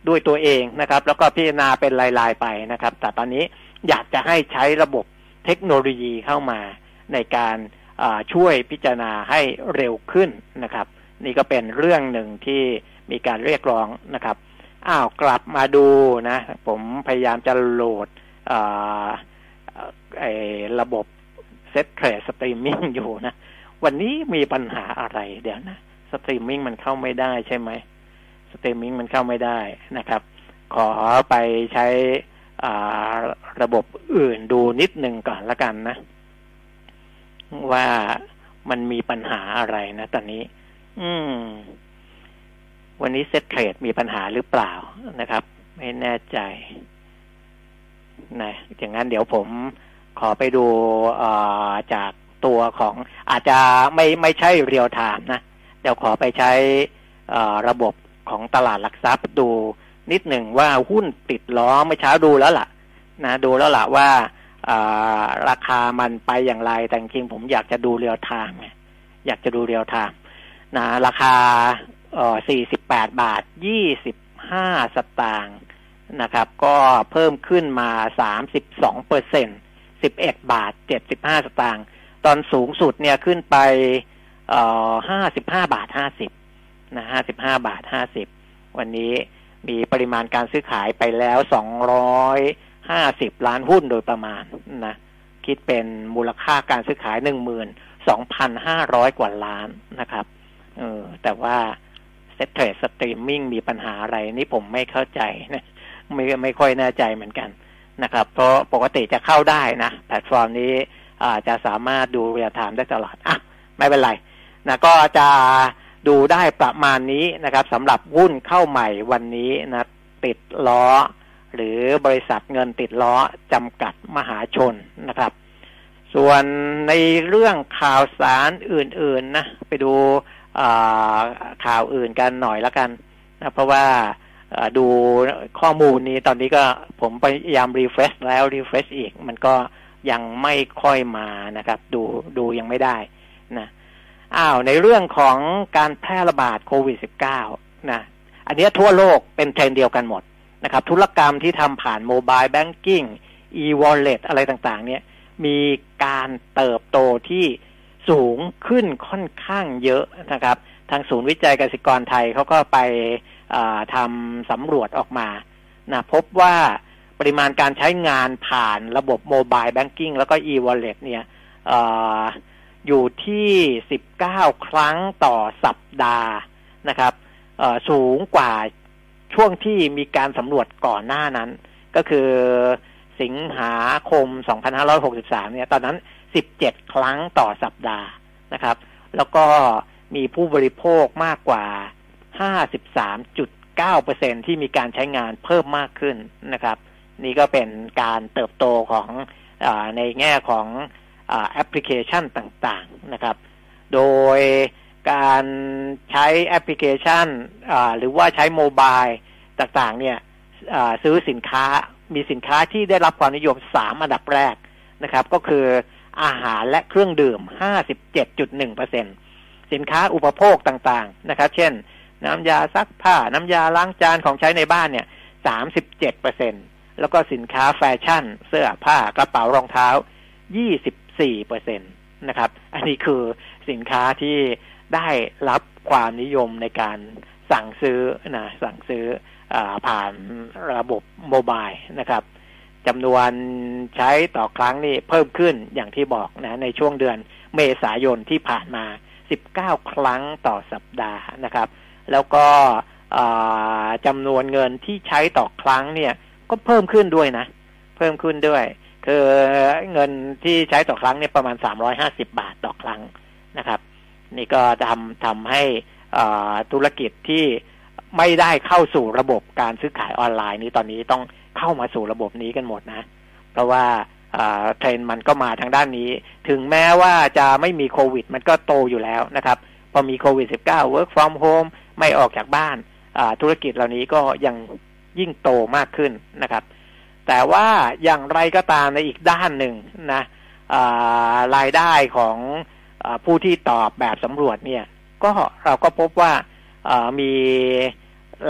ด้วยตัวเองนะครับ แล้วก็พิจารณาเป็นราย ๆ ไปนะครับ แต่ตอนนี้อยากจะให้ใช้ระบบเทคโนโลยีเข้ามา ในการช่วยพิจารณาให้เร็วขึ้นนะครับ นี่ก็เป็นเรื่องหนึ่งที่มีการเรียกร้องนะครับอ้าวกลับมาดูนะ ผมพยายามจะโหลดระบบ Settrade Streaming อยู่นะ วันนี้มีปัญหาอะไรเดี๋ยวนะ สตรีมมิ่งมันเข้าไม่ได้ใช่ไหมสตรีมมิ่งมันเข้าไม่ได้นะครับ ขอไปใช้ระบบอื่นดูนิดหนึ่งก่อนละกันนะ ว่ามันมีปัญหาอะไรนะตอนนี้ อืม วันนี้ Settrade มีปัญหาหรือเปล่านะครับ ไม่แน่ใจนะอย่างนั้นเดี๋ยวผมขอไปดูจากตัวของอาจจะไม่ไม่ใช่ real-time นะ เดี๋ยวขอไปใช้ระบบของตลาดหลักทรัพย์ดูนิดหนึ่งว่าหุ้นติดล้อเมื่อเช้าดูแล้วล่ะ นะ ดูแล้วล่ะว่า ราคามันไปอย่างไรแต่จริงผมอยากจะดู real-time อยากจะดู real-time นะราคาเอ่อ48 บาท 25 สตางค์นะครับ ก็เพิ่มขึ้นมา 32เปอร์เซ็นต์11 บาท 75 สตางค์ตอนสูงสุดเนี่ยขึ้นไปเอ่อ55 บาท 50นะ55 บาท 50 วันนี้มีปริมาณการซื้อขายไปแล้ว 200 250ล้านหุ้นโดยประมาณนะคิดเป็นมูลค่าการซื้อขาย12,500กว่าล้านนะครับเออแต่ว่า Settrade Streaming มีปัญหาอะไรนี่ผมไม่เข้าใจนะไม่ไม่ค่อยแน่ใจเหมือนกันนะครับ เพราะปกติจะเข้าได้นะแพลตฟอร์มนี้อาจะสามารถดู real-time ได้ตลอดอะไม่เป็นไรนะก็จะดูได้ประมาณนี้นะครับสำหรับหุ้นเข้าใหม่วันนี้นะติดล้อ หรือบริษัทเงินติดล้อจำกัดมหาชนนะครับ ส่วนในเรื่องข่าวสารอื่นๆนะไปดูข่าวอื่นกันหน่อยแล้วกันนะเพราะว่าดูข้อมูลนี้ตอนนี้ก็ผมพยายาม refresh แล้ว refresh อีก มันก็ยังไม่ค่อยมานะครับ ดูดูยังไม่ได้นะอ้าวในเรื่องของการแพร่ระบาดโควิด -19 นะอันนี้ทั่วโลกเป็นเทรนเดียวกันหมด นะครับธุรกรรมที่ทำผ่าน mobile banking e-wallet อะไรต่างๆ เนี่ยมีการเติบโตที่สูงขึ้นค่อนข้างเยอะนะครับ ทางศูนย์วิจัยกสิกรไทยเขาก็ไปทำสำรวจออกมานะพบว่าปริมาณการใช้งานผ่านระบบโมบายแบงกิ้งแล้วก็ e-wallet เนี่ยออยู่ที่ 19 ครั้งต่อสัปดาห์นะครับสูงกว่า ช่วงที่มีการสำรวจก่อนหน้านั้น ก็คือสิงหาคม 2563 เนี่ย ตอนนั้น 17 ครั้งต่อสัปดาห์นะครับ แล้วก็มีผู้บริโภคมากกว่า 53.9%ที่มีการใช้งานเพิ่มมากขึ้นนะครับ นี่ก็เป็นการเติบโตของอในแง่ของแอปพลิเคชันต่างๆนะครับ โดย การใช้แอปพลิเคชันหรือว่าใช้โมบายต่างๆ เนี่ยซื้อสินค้ามีสินค้าที่ได้รับความนิยมสามอันดับแรกนะครับ ก็คืออาหารและเครื่องดื่ม 57.1%สินค้าอุปโภคต่างๆนะครับ เช่น น้ำยาซักผ้า น้ำยาล้างจานของใช้ในบ้านเนี่ย 37%แล้วก็สินค้าแฟชั่น เสื้อผ้ากระเป๋ารองเท้า 24%นะครับ อันนี้คือสินค้าที่ ได้รับความนิยมในการสั่งซื้อนะสั่งซื้ออผ่านระบบโมบายนะครับจำนวนใช้ต่อครั้งนี่เพิ่มขึ้นอย่างที่บอกนะในช่วงเดือนเมษายนที่ผ่านมา 19 ครั้งต่อสัปดาห์นะครับ แล้วก็จำนวนเงินที่ใช้ต่อครั้งเนี่ยก็เพิ่มขึ้นด้วยนะ เพิ่มขึ้นด้วย คือเงินที่ใช้ต่อครั้งเนี่ยประมาณ 350 บาทต่อครั้งนะครับ นี่ก็ทำทำให้ธุรกิจที่ไม่ได้เข้าสู่ระบบการซื้อขายออนไลน์นี้ตอนนี้ต้องเข้ามาสู่ระบบนี้กันหมดนะ เพราะว่าเทรนด์มันก็มาทางด้านนี้ ถึงแม้ว่าจะไม่มีโควิด มันก็โตอยู่แล้วนะครับ พอมีโควิด -19 work from home ไม่ออกจากบ้านธุรกิจเหล่านี้ก็ยังยิ่งโตมากขึ้นนะครับ แต่ว่าอย่างไรก็ตามในอีกด้านหนึ่งนะรายได้ของ ผู้ที่ตอบแบบสำรวจเนี่ย ก็เราก็พบว่ามี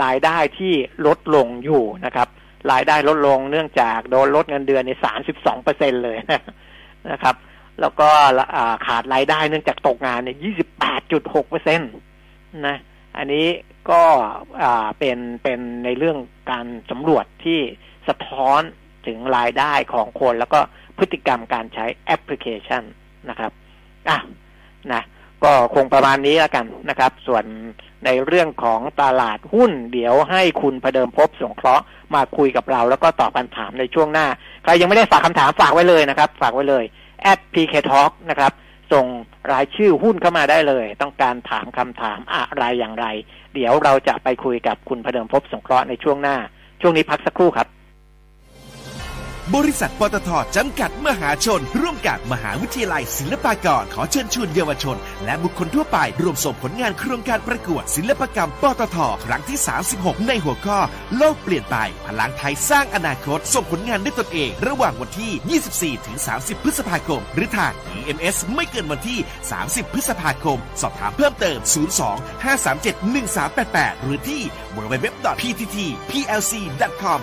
รายได้ที่ลดลงอยู่นะครับ รายได้ลดลงเนื่องจากโดนลดเงินเดือนในสามสิบสองเปอร์เซ็นเลยนะครับ แล้วก็ขาดรายได้เนื่องจากตกงานในยี่สิบแปดจุดหกเปอร์เซ็นตนะ อันนี้ก็เป็นเป็นในเรื่องการสำรวจที่สะท้อนถึงรายได้ของคนแล้วก็พฤติกรรมการใช้แอปพลิเคชันนะครับ อะ นะก็คงประมาณนี้แล้วกันนะครับ ส่วนในเรื่องของตลาดหุ้น เดี๋ยวให้คุณพเดิมพบสงเคราะห์มาคุยกับเรา แล้วก็ตอบคำถามในช่วงหน้า ใครยังไม่ได้ฝากคำถามฝากไว้เลยนะครับ ฝากไว้เลย at pk talk นะครับ ส่งรายชื่อหุ้นเข้ามาได้เลย ต้องการถามคำถามอะไรอย่างไร เดี๋ยวเราจะไปคุยกับคุณพเดิมพบสงเคราะห์ในช่วงหน้า ช่วงนี้พักสักครู่ครับ บริษัทปตทจำกัดมหาชน ร่วมกับมหาวิทยาลัยศิลปากร ขอเชิญชวนเยาวชน และบุคคลทั่วไป ร่วมส่งผลงานโครงการประกวด ศิลปกรรมปตทครั้งที่ 36 ในหัวข้อ โลกเปลี่ยนไป พลังไทยสร้างอนาคต ส่งผลงานด้วยตนเอง ระหว่างวันที่ 24 ถึง 30 พฤษภาคม หรือทาง EMS ไม่เกินวันที่ 30 พฤษภาคม สอบถามเพิ่มเติม 02 537 1388 หรือที่ www.pttplc.com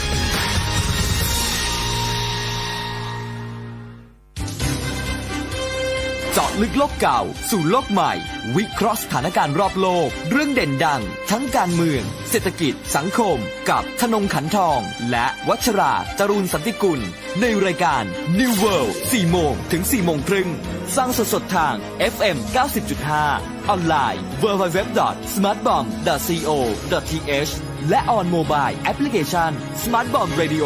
เจาะลึกโลกเก่า สู่โลกใหม่ วิเคราะห์สถานการณ์รอบโลก เรื่องเด่นดัง ทั้งการเมือง เศรษฐกิจ สังคม กับธนงขันทอง และวัชราจรูนสันติกุล ในรายการ New World 4โมงถึง4โมงครึ่งสร้างสดสดทาง FM 90.5 ออนไลน์ www.smartbomb.co.th และ on mobile application Smart Bomb Radio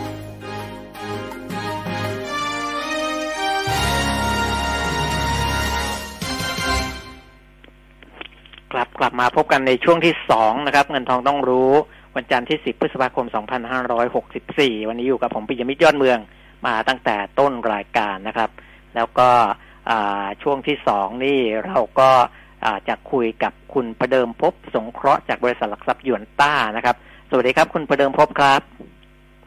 กลับกลับมาพบกันในช่วงที่สองนะครับ เงินทองต้องรู้ วันจันทร์ที่10พฤษภาคม2564วันนี้อยู่กับผมปิยมิตรยอดเมืองมาตั้งแต่ต้นรายการนะครับ แล้วก็อ่าช่วงที่สองนี่เราก็อ่าจะคุยกับคุณประเดิมพบสงเคราะห์จากบริษัทหลักทรัพย์หยวนต้านะครับ สวัสดีครับ คุณประเดิมพบครับ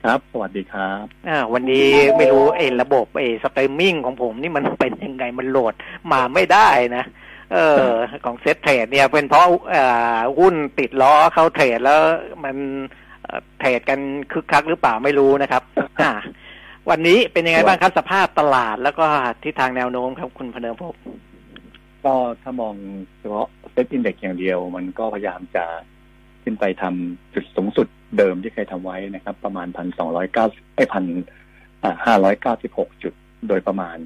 ครับ สวัสดีครับอ่าวันนี้ไม่รู้ไอ้ระบบไอ้สตรีมมิ่งของผมนี่มันเป็นยังไงมันโหลดมาไม่ได้นะ เออของ Settrade เนี่ยเป็นเพราะเอ่อหุ้นติดล้อเข้า trade แล้วมันเอ่อ trade กันคึกคักหรือเปล่าไม่รู้นะครับอ่าวันนี้เป็นยังไงบ้างครับสภาพตลาดแล้วก็ทิศทางแนวโน้มครับคุณเผดิมภพก็ถ้ามองเฉพาะ SET Index อย่างเดียว มันก็พยายามจะขึ้นไปทำจุดสูงสุดเดิมที่เคยทำไว้นะครับ ประมาณพันสองร้อยเก้าไอ้พันห้าร้อยเก้าสิบหกจุดโดยประมาณ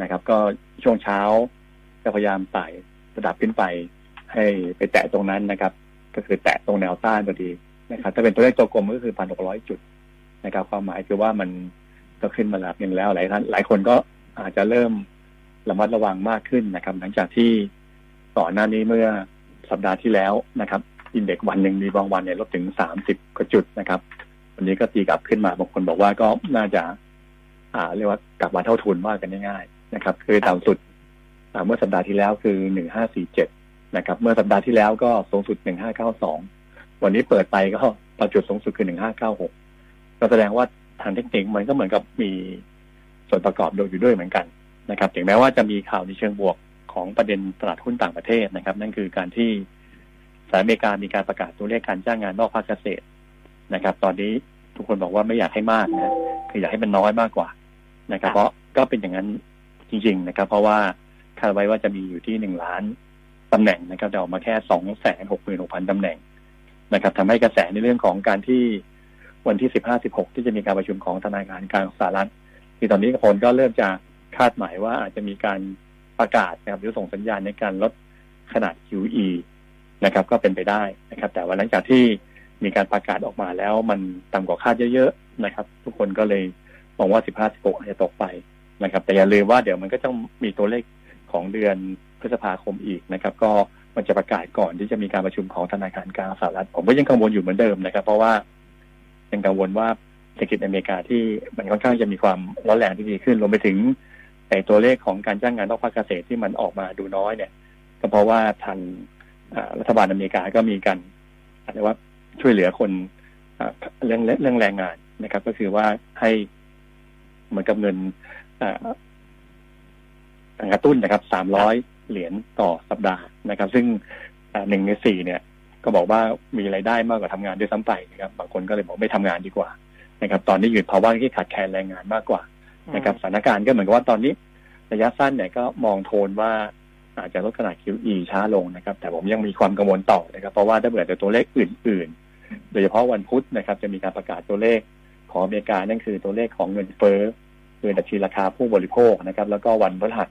นะครับ ก็ช่วงเช้า จะพยายามไต่ระดับขึ้นไป ให้ไปแตะตรงนั้นนะครับ ก็คือแตะตรงแนวต้านพอดีนะครับ ถ้าเป็นตัวเลขตัวกลมก็คือพันหกร้อยจุดนะครับ ความหมายคือว่ามันก็ขึ้นมาระดับหนึ่งแล้วหลายท่านหลายคนก็อาจจะเริ่มระมัดระวังมากขึ้นนะครับ หลังจากที่ก่อนหน้านี้เมื่อสัปดาห์ที่แล้วนะครับอินเด็กซ์วันหนึ่งมีบางวันเนี่ยลดถึงสามสิบกว่าจุดนะครับ วันนี้ก็ตีกลับขึ้นมาบางคนบอกว่าก็น่าจะ อ่า เรียกว่ากลับมาเท่าทุนว่ากันง่ายๆนะครับ คือต่ำสุด เมื่อสัปดาห์ที่แล้วคือหนึ่งห้าสี่เจ็ดนะครับ เมื่อสัปดาห์ที่แล้วก็สูงสุดหนึ่งห้าเก้าสองวันนี้เปิดไปก็ต่อจุดสูงสุดคือหนึ่งห้าเก้าหกก็แสดงว่าทางเทคนิคมันก็เหมือนกับมีส่วนประกอบโดยอยู่ด้วยเหมือนกันนะครับถึงแม้ว่าจะมีข่าวในเชิงบวกของประเด็นตลาดหุ้นต่างประเทศนะครับ นั่นคือการที่สหรัฐอเมริกามีการประกาศตัวเลขการจ้างงานนอกภาคเกษตรนะครับ ตอนนี้ทุกคนบอกว่าไม่อยากให้มากนะคืออยากให้มันน้อยมากกว่านะครับ เพราะก็เป็นอย่างนั้นจริง ๆ นะครับ เพราะว่า คาดไว้ว่าจะมีอยู่ที่หนึ่งล้านตำแหน่งนะครับแต่ออกมาแค่สองแสนหกหมื่นหกพันตำแหน่งนะครับทำให้กระแสในเรื่องของการที่วันที่สิบห้าสิบหกที่จะมีการประชุมของธนาคารกลางสหรัฐที่ตอนนี้คนก็เริ่มจะคาดหมายว่าอาจจะมีการประกาศนะครับหรือส่งสัญญาณในการลดขนาด QE นะครับ ก็เป็นไปได้นะครับ แต่ว่าหลังจากที่มีการประกาศออกมาแล้วมันต่ำกว่าคาดเยอะๆนะครับ ทุกคนก็เลยมองว่า 15 16อาจจะตกไปนะครับ แต่อย่าลืมว่าเดี๋ยวมันก็ต้องมีตัวเลข ของเดือนพฤษภาคมอีกนะครับ ก็มันจะประกาศก่อนที่จะมีการประชุมของธนาคารกลางสหรัฐ ผมก็ยังกังวลอยู่เหมือนเดิมนะครับ เพราะว่ายังกังวลว่าเศรษฐกิจอเมริกาที่มันค่อนข้างจะมีความร้อนแรงที่ดีขึ้นรวมไปถึงไอ้ตัวเลขของการจ้างงานนอกภาคเกษตรที่มันออกมาดูน้อยเนี่ย ก็เพราะว่าทางรัฐบาลอเมริกาก็มีการอาจจะว่าช่วยเหลือคนเรื่องเรื่องแรงงานนะครับ ก็คือว่าให้เหมือนกับเงิน กระตุ้นนะครับสามร้อยเหรียญต่อสัปดาห์นะครับ ซึ่งหนึ่งในสี่เนี่ย ก็บอกว่ามีรายได้มากกว่าทำงานด้วยซ้ำไปนะครับ บางคนก็เลยบอกไม่ทำงานดีกว่านะครับ ตอนนี้อยู่ภาวะที่ขาดแคลนแรงงานมากกว่านะครับสถานการณ์ก็เหมือนกับว่าตอนนี้ระยะสั้นเนี่ยก็มองโทนว่าอาจจะลดขนาด QE ช้าลงนะครับ แต่ผมยังมีความกังวลต่อนะครับ เพราะว่าถ้าเกิดตัวเลขอื่น ๆ โดยเฉพาะวันพุธนะครับ จะมีการประกาศตัวเลขของอเมริกานั่นคือตัวเลขของเงินเฟ้อคือดัชนีราคาผู้บริโภคนะครับ แล้วก็วันพฤหัส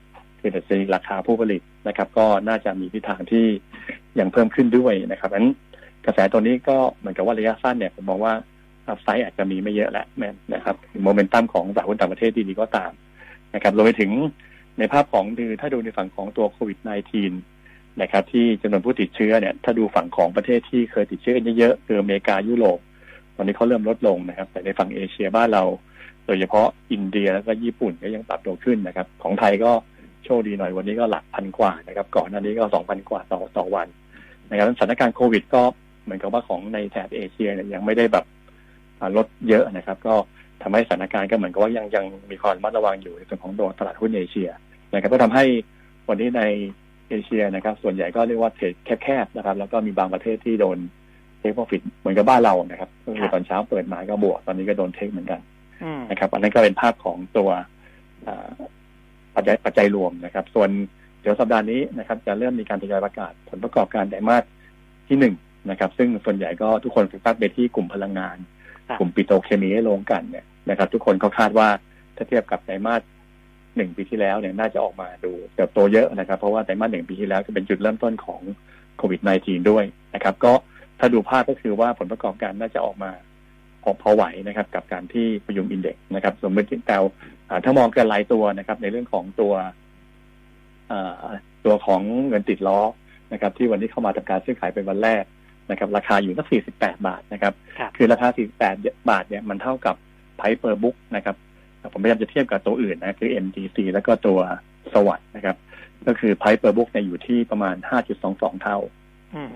คือดัชนีราคาผู้ผลิตนะครับ ก็น่าจะมีทิศทางที่ยังเพิ่มขึ้นด้วยนะครับนั้นกระแสตัวนี้ก็เหมือนกับว่าระยะสั้นเนี่ยผมมองว่าอัพไซด์อาจจะมีไม่เยอะแล้วแม่นะครับโมเมนตัมของตลาหุ้นต่างประเทศที่ดีก็ตามนะครับรวมไปถึงในภาพของคือถ้าดูในฝั่งของตัวโควิด -19 นะครับ ที่จำนวนผู้ติดเชื้อเนี่ย ถ้าดูฝั่งของประเทศที่เคยติดเชื้อกันเยอะๆคืออเมริกายุโรปตอนนี้เขาเริ่มลดลงนะครับ แต่ในฝั่งเอเชียบ้านเรา โดยเฉพาะอินเดียแล้วก็ญี่ปุ่นก็ยังปรับตัวขึ้นนะครับ ของไทยก็ โชคดีหน่อยวันนี้ก็หลักพันกว่านะครับ ก่อนหน้านี้ก็สองพันกว่าต่อต่อวันนะครับสถานการณ์โควิดก็เหมือนกับว่าของในแถบเอเชียเนี่ยยังไม่ได้แบบลดเยอะนะครับ ก็ทำให้สถานการณ์ก็เหมือนกับว่ายังยังมีความมัดระวังอยู่ในส่วนของตัวตลาดหุ้นเอเชียนะครับก็ทำให้วันนี้ในเอเชียนะครับ ส่วนใหญ่ก็เรียกว่าเทรดแคบๆนะครับ แล้วก็มีบางประเทศที่โดนเทคโปรฟิตเหมือนกับบ้านเรานะครับก็คือตอนเช้าเปิดมาก็บวกตอนนี้ก็โดนเทคเหมือนกันนะครับ อันนั้นก็เป็นภาพของตัว ปัจจัยปัจจัยรวมนะครับ ส่วนเดี๋ยวสัปดาห์นี้นะครับ จะเริ่มมีการทยอยประกาศ ผลประกอบการไตรมาสที่หนึ่งนะครับ ซึ่งส่วนใหญ่ก็ทุกคนโฟกัสไปที่กลุ่มพลังงาน กลุ่มปิโตรเคมีโรงกันเนี่ยนะครับ ทุกคนเขาคาดว่าถ้าเทียบกับไตรมาสหนึ่งปีที่แล้วเนี่ยน่าจะออกมาดูเติบโตเยอะนะครับ เพราะว่าไตรมาสหนึ่งปีที่แล้วจะเป็นจุดเริ่มต้นของโควิด -19 ด้วยนะครับ ก็ถ้าดูภาพก็คือว่าผลประกอบการน่าจะออกมา พอพอไหวนะครับกับการที่ประยุงอินเด็กซ์นะครับ สมมติแต่ถ้ามองกันรายตัวนะครับ ในเรื่องของตัวตัวของเงินติดล้อนะครับ ที่วันนี้เข้ามาทำการซื้อขายเป็นวันแรกนะครับ ราคาอยู่สัก48 บาทนะครับ คือราคา 48 บาทเนี่ยมันเท่ากับไพเปอร์บุ๊กนะครับ ผมพยายามจะเทียบกับตัวอื่นนะคือ MTC แล้วก็ตัวสวัสดนะครับ ก็คือ Price per book เนี่ยอยู่ที่ประมาณ 5.22 เท่า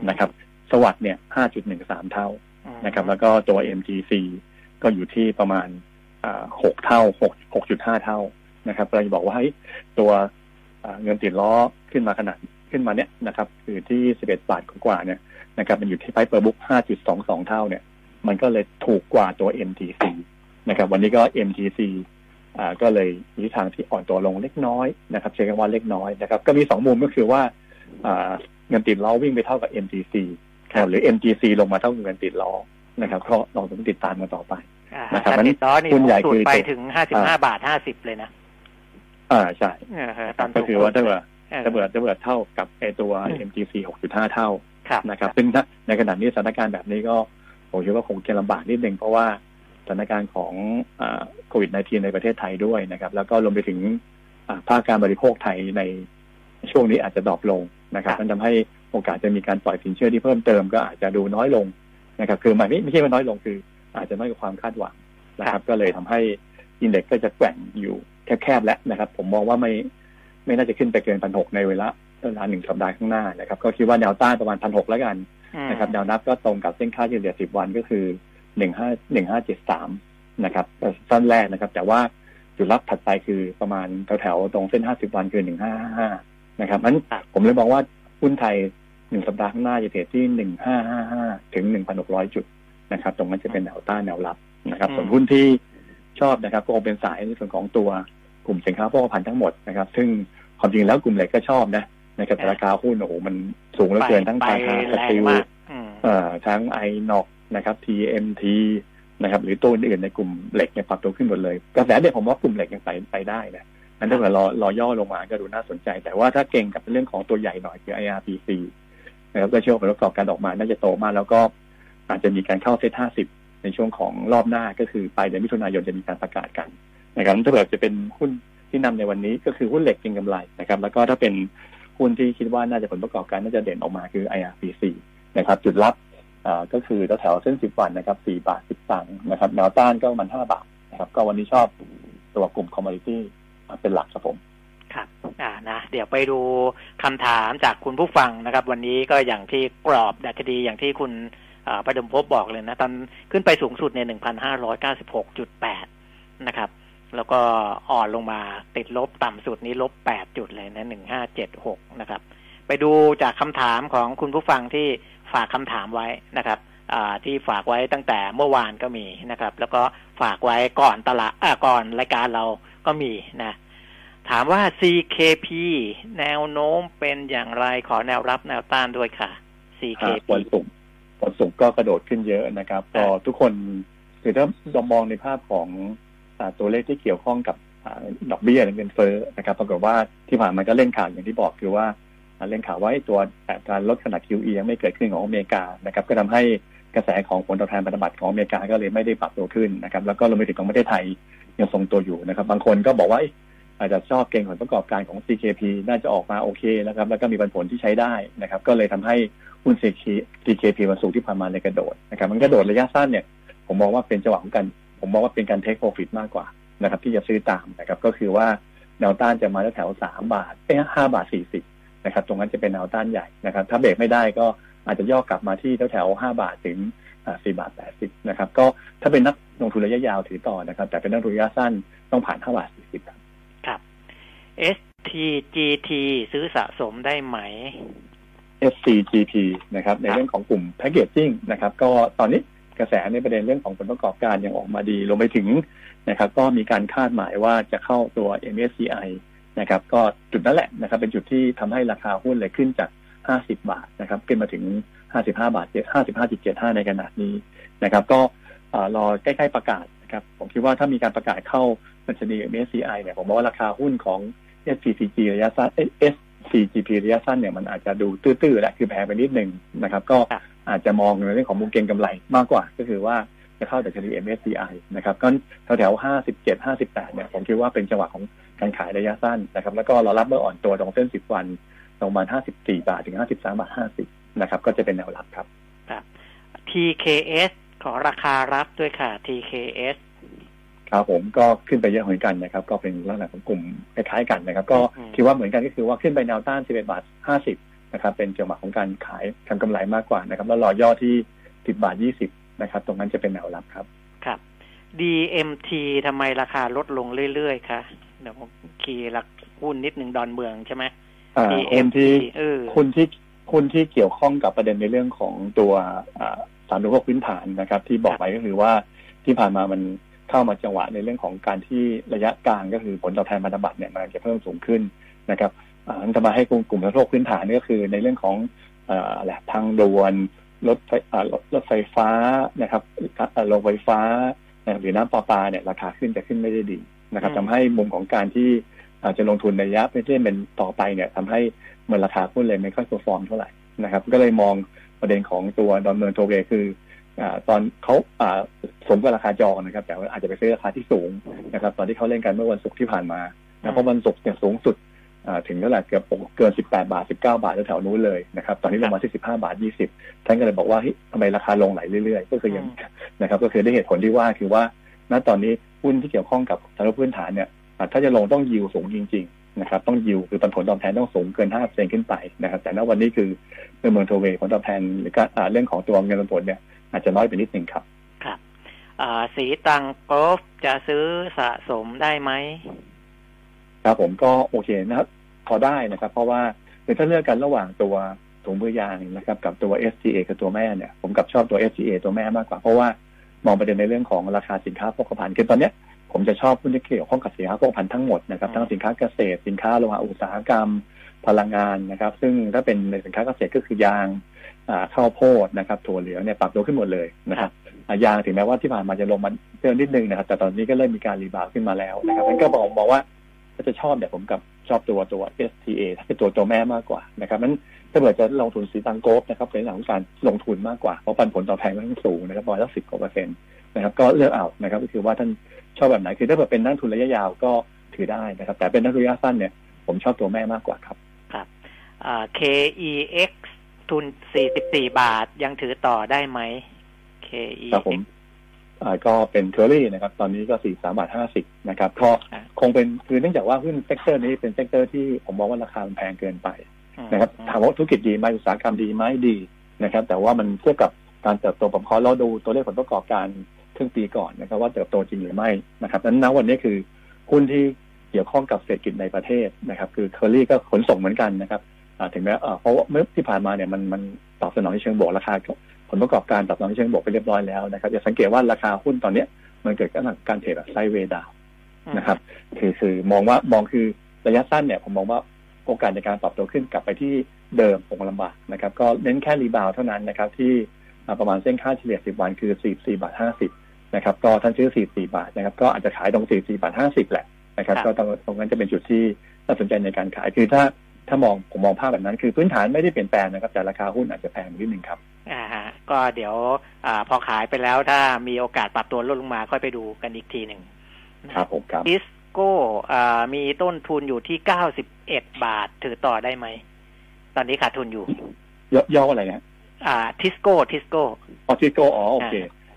นะครับ สวัสดเนี่ย 5.13 เท่า นะครับ แล้วก็ตัว MTC ก็อยู่ที่ประมาณ6เท่า6 6.5เท่านะครับเราจะบอกว่าให้ตัวเงินติดล้อขึ้นมาขนาดขึ้นมาเนี่ยนะครับคือที่11บเอ็ดบาทกว่าเนี่ยนะครับ มันอยู่ที่ Price per book 5.22เท่าเนี่ย มันก็เลยถูกกว่าตัว MTC นะครับ วันนี้ก็ MTC อ่าก็เลยมีทางที่อ่อนตัวลงเล็กน้อยนะครับใช้คำว่าเล็กน้อยนะครับ ก็มีสองมุมก็คือว่า อ่าเงินติดล้อวิ่งไปเท่ากับ MTC หรือ MTC ลงมาเท่ากับเงินติดล้อนะครับก็ลองต้องติดตามกันต่อไปนะครับนั้นหุ้นใหญ่คือไปถึงห้าสิบห้าบาทห้าสิบเลยนะอ่าใช่ก็คือว่าถ้าเกิดถ้าเกิดถ้าเกิดเท่ากับไอตัว MTC หกจุดห้าเท่านะครับ ซึ่งในขณะนี้สถานการณ์แบบนี้ก็ผมคิดว่าคงจะลำบากนิดนึงเพราะว่าสถานการณ์ของโควิด -19 ในประเทศไทยด้วยนะครับ แล้วก็รวมไปถึงภาคการบริโภคไทยในช่วงนี้อาจจะดรอปลงนะครับมันทำให้ โอกาสจะมีการปล่อยสินเชื่อที่เพิ่มเติมก็อาจจะดูน้อยลงนะครับ คือไม่ไม่ใช่ว่าน้อยลงคือ อาจจะน้อยกว่าความคาดหวังนะครับ ก็เลยทำให้อินเด็กซ์ก็จะแกว่งอยู่แคบๆแล้วนะครับ ผมมองว่าไม่ไม่น่าจะขึ้นไปเกินพันหกในเวลาเวลาหนึ่งสัปดาห์ข้างหน้านะครับ ก็คิดว่าแนวต้านประมาณพันหกแล้วกันนะครับแนวนับก็ตรงกับเส้นค่าเฉลี่ยสิบวันก็คือหนึ่งห้าหนึ่งห้าเจ็ดสามนะครับสั้นแรกนะครับ แต่ว่าจุดรับถัดไปคือประมาณแถวๆตรงเส้นห้าสิบวันคือหนึ่งห้าห้านะครับนั้นผมเลยมองว่าหุ้นไทย หนึ่งสัปดาห์ข้างหน้าจะเทรดที่หนึ่งห้าห้าห้าถึงหนึ่งพันหกร้อยจุดนะครับ ตรงนั้นจะเป็นแนวต้านแนวรับนะครับ ส่วนหุ้นที่ชอบนะครับ ก็คงเป็นสายในส่วนของตัวกลุ่มสินค้าโภคภัณฑ์ทั้งหมดนะครับ ซึ่งความจริงแล้วกลุ่มเหล็กก็ชอบนะในกราคาหุ้นโอ้โหมันสูงเหลือเกินทั้งทางสติลเอ่อทั้งไอนอกนะครับ TMT นะครับหรือตัวอื่นในกลุ่มเหล็กเนี่ยปรับตัวขึ้นหมดเลยกระแสเด็กผมว่ากลุ่มเหล็กยังไปไปได้นะนั้นถ้าเกิดรอรอย่อลงมาก็ดูน่าสนใจ แต่ว่าถ้าเก่งกับเรื่องของตัวใหญ่หน่อยคือ IRPC นะครับก็เชื่อว่าผลประกอบการออกมาน่าจะโตมาก แล้วก็อาจจะมีการเข้าเซ็ตห้าสิบในช่วงของรอบหน้าก็คือปลายเดือนมิถุนายนจะมีการประกาศกันนะครับถ้าเกิดจะเป็นหุ้นที่นำในวันนี้ก็คือหุ้นเหล็กเก็งกำไรนะครับ แล้วก็ถ้าเป็นหุ้นที่คิดว่าน่าจะผลประกอบการน่าจะเด่นออกมาคือ IRPC นะครับ จุดรับก็คือแถวเส้นสิบวันนะครับสี่บาทสิบตังค์นะครับแนวต้านก็มันห้าบาทนะครับ ก็วันนี้ชอบตัวกลุ่มคอมมอดิตี้เป็นหลักครับผม ครับอ่านะเดี๋ยวไปดูคำถามจากคุณผู้ฟังนะครับ วันนี้ก็อย่างที่กรอบดัชนีอย่างที่คุณประดมพบบอกเลยนะ ตอนขึ้นไปสูงสุดในหนึ่งพันห้าร้อยเก้าสิบหกจุดแปดนะครับ แล้วก็อ่อนลงมาติดลบต่ำสุดนี้ลบแปดจุดเลยนะหนึ่งห้าเจ็ดหกนะครับ ไปดูจากคำถามของคุณผู้ฟังที่ฝากคำถามไว้นะครับที่ฝากไว้ตั้งแต่เมื่อวานก็มีนะครับ แล้วก็ฝากไว้ก่อนตลาดก่อนรายการเราก็มีนะ ถามว่า CKP แนวโน้มเป็นอย่างไรขอแนวรับแนวต้านด้วยค่ะ CKP วันศุกร์วันศุกร์ก็กระโดดขึ้นเยอะนะครับพอทุกคนคือถ้าเรามองในภาพของอตัวเลขที่เกี่ยวข้องกับดอกเบี้ยเงินเฟ้อนะครับปรากฏว่าที่ผ่านมาก็เล่นข่าวอย่างที่บอกคือว่าเล่นข่าวว่าตัวการลดขนาด QE ยังไม่เกิดขึ้นของอเมริกานะครับ ก็ทำให้กระแสของผลตอบแทนพันธบัตรของอเมริกาก็เลยไม่ได้ปรับตัวขึ้นนะครับ แล้วก็รวมไปถึงของประเทศไทยยังทรงตัวอยู่นะครับ บางคนก็บอกว่า อาจจะชอบเก่งผลประกอบการของ CKP น่าจะออกมาโอเคนะครับ แล้วก็มีผลที่ใช้ได้นะครับ ก็เลยทำให้หุ้น CKP วันศุกร์ที่ผ่านมาในกระโดดนะครับ มันกระโดดระยะสั้นเนี่ย ผมมองว่าเป็นจังหวะของการผมมองว่าเป็นการเทคโปรฟิตมากกว่านะครับ ที่จะซื้อตามนะครับ ก็คือว่าแนวต้านจะมาแถวสามบาทเอ้ห้าบาทสี่สิบนะครับ ตรงนั้นจะเป็นแนวต้านใหญ่นะครับ ถ้าเบรกไม่ได้ก็อาจจะย่อกลับมาที่แถวแถวห้าบาทถึงสี่บาทแปดสิบนะครับ ก็ถ้าเป็นนักลงทุนระยะยาวถือต่อนะครับ แต่เป็นนักลงทุนระยะสั้นต้องผ่านห้าบาทสี่สิบครับ STGT ซื้อสะสมได้ไหม SCGP นะครับ ในเรื่องของกลุ่มแพคเกจจิ้งนะครับ ก็ตอนนี้กระแสในประเด็นเรื่องของผลประกอบการยังออกมาดีรวมไปถึงนะครับ ก็มีการคาดหมายว่าจะเข้าตัว MSCI นะครับ ก็จุดนั้นแหละนะครับ เป็นจุดที่ทำให้ราคาหุ้นเลยขึ้นจาก 50 บาทนะครับ ขึ้นมาถึง 55 บาท 55.75 ในขณะนี้นะครับ ก็รอใกล้ ๆ ประกาศนะ ครับผมคิดว่าถ้ามีการประกาศเข้าดัชนี MSCI เนี่ยผมว่าราคาหุ้นของ SCCG ระยะสั้น SCGP ระยะสั้นเนี่ยมันอาจจะดูตื้อๆแหละคือแพงไปนิดหนึ่งนะครับ ก็อาจจะมองในเรื่องของมุมเก็งกำไรมากกว่า ก็คือว่าจะเข้าดัชนี MSCI นะครับก็แถวแถว57 58เนี่ยผมคิดว่าเป็นจังหวะของการขายระยะสั้นนะครับ แล้วก็เรารับเมื่ออ่อนตัวตรงเส้น10วันประมาณ54บาทถึง53บาท50นะครับ ก็จะเป็นแนวรับครับครับ TKS ขอราคารับด้วยค่ะ TKS ครับผมก็ขึ้นไปเยอะเหมือนกันนะครับ ก็เป็นลักษณะของกลุ่มคล้ายๆกันนะครับ ก็คิดว่าเหมือนกันก็คือว่าขึ้นไปแนวต้าน 11 บาท 50 นะครับ เป็นจังหวะของการขายทำกำไรมากกว่านะครับ แล้วรอย่อที่ 10 บาท 20 นะครับ ตรงนั้นจะเป็นแนวรับครับ ครับ DMT ทำไมราคาลดลงเรื่อยๆคะเดี๋ยวผมคีย์หลักหุ้นนิดหนึ่งดอนเมืองใช่ไหม DMT คุณที่คุณที่เกี่ยวข้องกับประเด็นในเรื่องของตัว สารรูปพื้นฐานนะครับ ที่บอกไปก็คือว่าที่ผ่านมามันเข้ามาจังหวะในเรื่องของการที่ระยะกลางก็คือผลตอบแทนพันธบัตรเนี่ยมันจะเพิ่มสูงขึ้นนะครับอันจะมาให้กลุ่มกลุ่มโลกพื้นฐานนี่ก็คือในเรื่องของอะไรทางด่วนรถไฟรถไฟฟ้านะครับโรงไฟฟ้าหรือน้ำประปาเนี่ยราคาขึ้นจะขึ้นไม่ได้ดีนะครับทำให้มุมของการที่อาจจะลงทุนในระยะไม่ใช่เป็นต่อไปเนี่ยทำให้เหมือนราคาหุ้นเลยไม่ค่อย perform เท่าไหร่นะครับ ก็เลยมอง ประเด็นของตัวดอนเมืองโทลล์เวย์คือตอนเขาสมกับราคาจองนะครับ แต่ว่าอาจจะไปซื้อราคาที่สูงนะครับ ตอนที่เขาเล่นกันเมื่อวันศุกร์ที่ผ่านมาเพราะวันศุกร์เนี่ยสูงสุดถึงเท่าไหร่เกือบเกิน 18 บาท 19 บาทแถวนู้นเลยนะครับ ตอนนี้ลงมาที่ 15 บาท 20 ท่านก็เลยบอกว่าทำไมราคาลงไหลเรื่อยๆ ก็คือยังนะครับ ก็คือได้เหตุผลที่ว่าคือว่า ณตอนนี้หุ้นที่เกี่ยวข้องกับสารพื้นฐานเนี่ยถ้าจะลงต้องยิวสูงจริง ๆ นะครับต้องยิวคือปันผลตอบแทนต้องสูงเกิน 5%ขึ้นไปนะครับ แต่ณวันนี้คือเมืองโทเวผลตอบแทนหรือเรื่องของตัวเงินปันผลเนี่ยอาจจะน้อยไปนิดหนึ่งครับ ครับสีตังกอล์ฟจะซื้อสะสมได้ไหมครับผมก็โอเคนะครับ พอได้นะครับ เพราะว่าถ้าเลือกกันระหว่างตัวถุงมือยางนะครับ กับตัว SGA กับตัวแม่เนี่ย ผมกับชอบตัว SGA ตัวแม่มากกว่า เพราะว่ามองประเด็นในเรื่องของราคาสินค้าโภคภัณฑ์คือตอนเนี้ย ผมจะชอบหุ้นที่เกี่ยวข้องกับสินค้าโภคภัณฑ์ทั้งหมดนะครับทั้งสินค้าเกษตร สินค้าโลหะอุตสาหกรรมพลังงานนะครับ ซึ่งถ้าเป็นในสินค้าเกษตรก็คือยางข้าวโพดนะครับถั่วเหลืองเนี่ยปรับตัวขึ้นหมดเลยนะครับยางถึงแม้ว่าที่ผ่านมาจะลงมาเพิ่มนิดนึงนะครับ แต่ตอนนี้ก็เริ่มมีการรีบาวขึ้นมาแล้วนะครับนั้นก็บอกบอกว่าถ้าจะชอบเนี่ยผมกับชอบตัวตัว STA ถ้าเป็นตัวตัวแม่มากกว่านะครับนั้นถ้าเกิดจะลงทุนสีตังโกฟนะครับในหลังการลงทุนมากกว่าเพราะปันผลตอบแทนมันสูงนะครับประมาณสักสิบกว่าเปอร์เซ็นต์ นะครับก็เลือกเอานะครับก็คือว่าท่านชอบแบบไหนคือถ้าเกิดเป็นนักทุนระยะยาวก็ถือได้นะครับ แต่เป็นนักระยะสั้นเนี่ยผมชอบตัวแม่มากกว่าครับครับอ่า KEX ทุน 44 บาทยังถือต่อได้ไหม KEX ครับผมอ่าก็เป็นเคอรี่นะครับ ตอนนี้ก็สี่สามบาทห้าสิบนะครับก็อ่าคงเป็นคือเนื่องจากว่าหุ้น sector นี้เป็น sector ที่ผมมองว่าราคามันแพงเกินไปอืมนะครับถามว่าธุรกิจดีไหมอุตสาหกรรมดีไหมดีนะครับ แต่ว่ามันเทียบกับการเติบโตผมขอเราดูตัวเลขผลประกอบการค รึ่งปีก่อนนะครับ ว่าเติบโตจริงหรือไม่นะครับนั้นณวันนี้คือหุ้นที่เกี่ยวข้องกับเศรษฐกิจในประเทศนะครับ คือเคอรี่ก็ขนส่งเหมือนกันนะครับถึงแม้เพราะว่าเมื่อที่ผ่านมาเนี่ยมันมันตอบสนองในเชิงบวกราคาผลประกอบการตอบสนองในเชิงบวกไปเรียบร้อยแล้วนะครับจะสังเกตว่าราคาหุ้นตอนเนี้ยมันเกิดการการเทรดแบบไซด์เวดาวนะครับ คือคือมองว่ามองคือระยะสั้นเนี่ยผมมองว่าโอกาสในการปรับตัวขึ้นกลับไปที่เดิมคงลำบากนะครับ ก็เน้นแค่รีบาวเท่านั้นนะครับที่อ่าประมาณเส้นค่าเฉลี่ย 10 วันคือ 44 บาท 50 นะครับ ก็ท่านซื้อ 44 บาทนะครับ ก็อาจจะขายตรง 44 บาท 50 แหละนะครับครับ ก็ตรงตรงนั้นจะเป็นจุดที่น่าสนใจในการขาย คือถ้าถ้ามองผมมองภาพแบบนั้น คือพื้นฐานไม่ได้เปลี่ยนแปลงนะครับ แต่ราคาหุ้นอาจจะแพงนิดนึงครับ อ่าฮะ ก็เดี๋ยวอาพอขายไปแล้วถ้ามีโอกาสปรับตัวลดลงมาค่อยไปดูกันอีกทีหนึ่งครับผมครับทิสโก้อ่ามีต้นทุนอยู่ที่ 91 บาท ถือต่อได้ไหม ตอนนี้ขาดทุนอยู่ย่อย่ออะไรนะอ่าทิสโก้ทิสโก้อ๋อทิสโก้อ๋อโอเค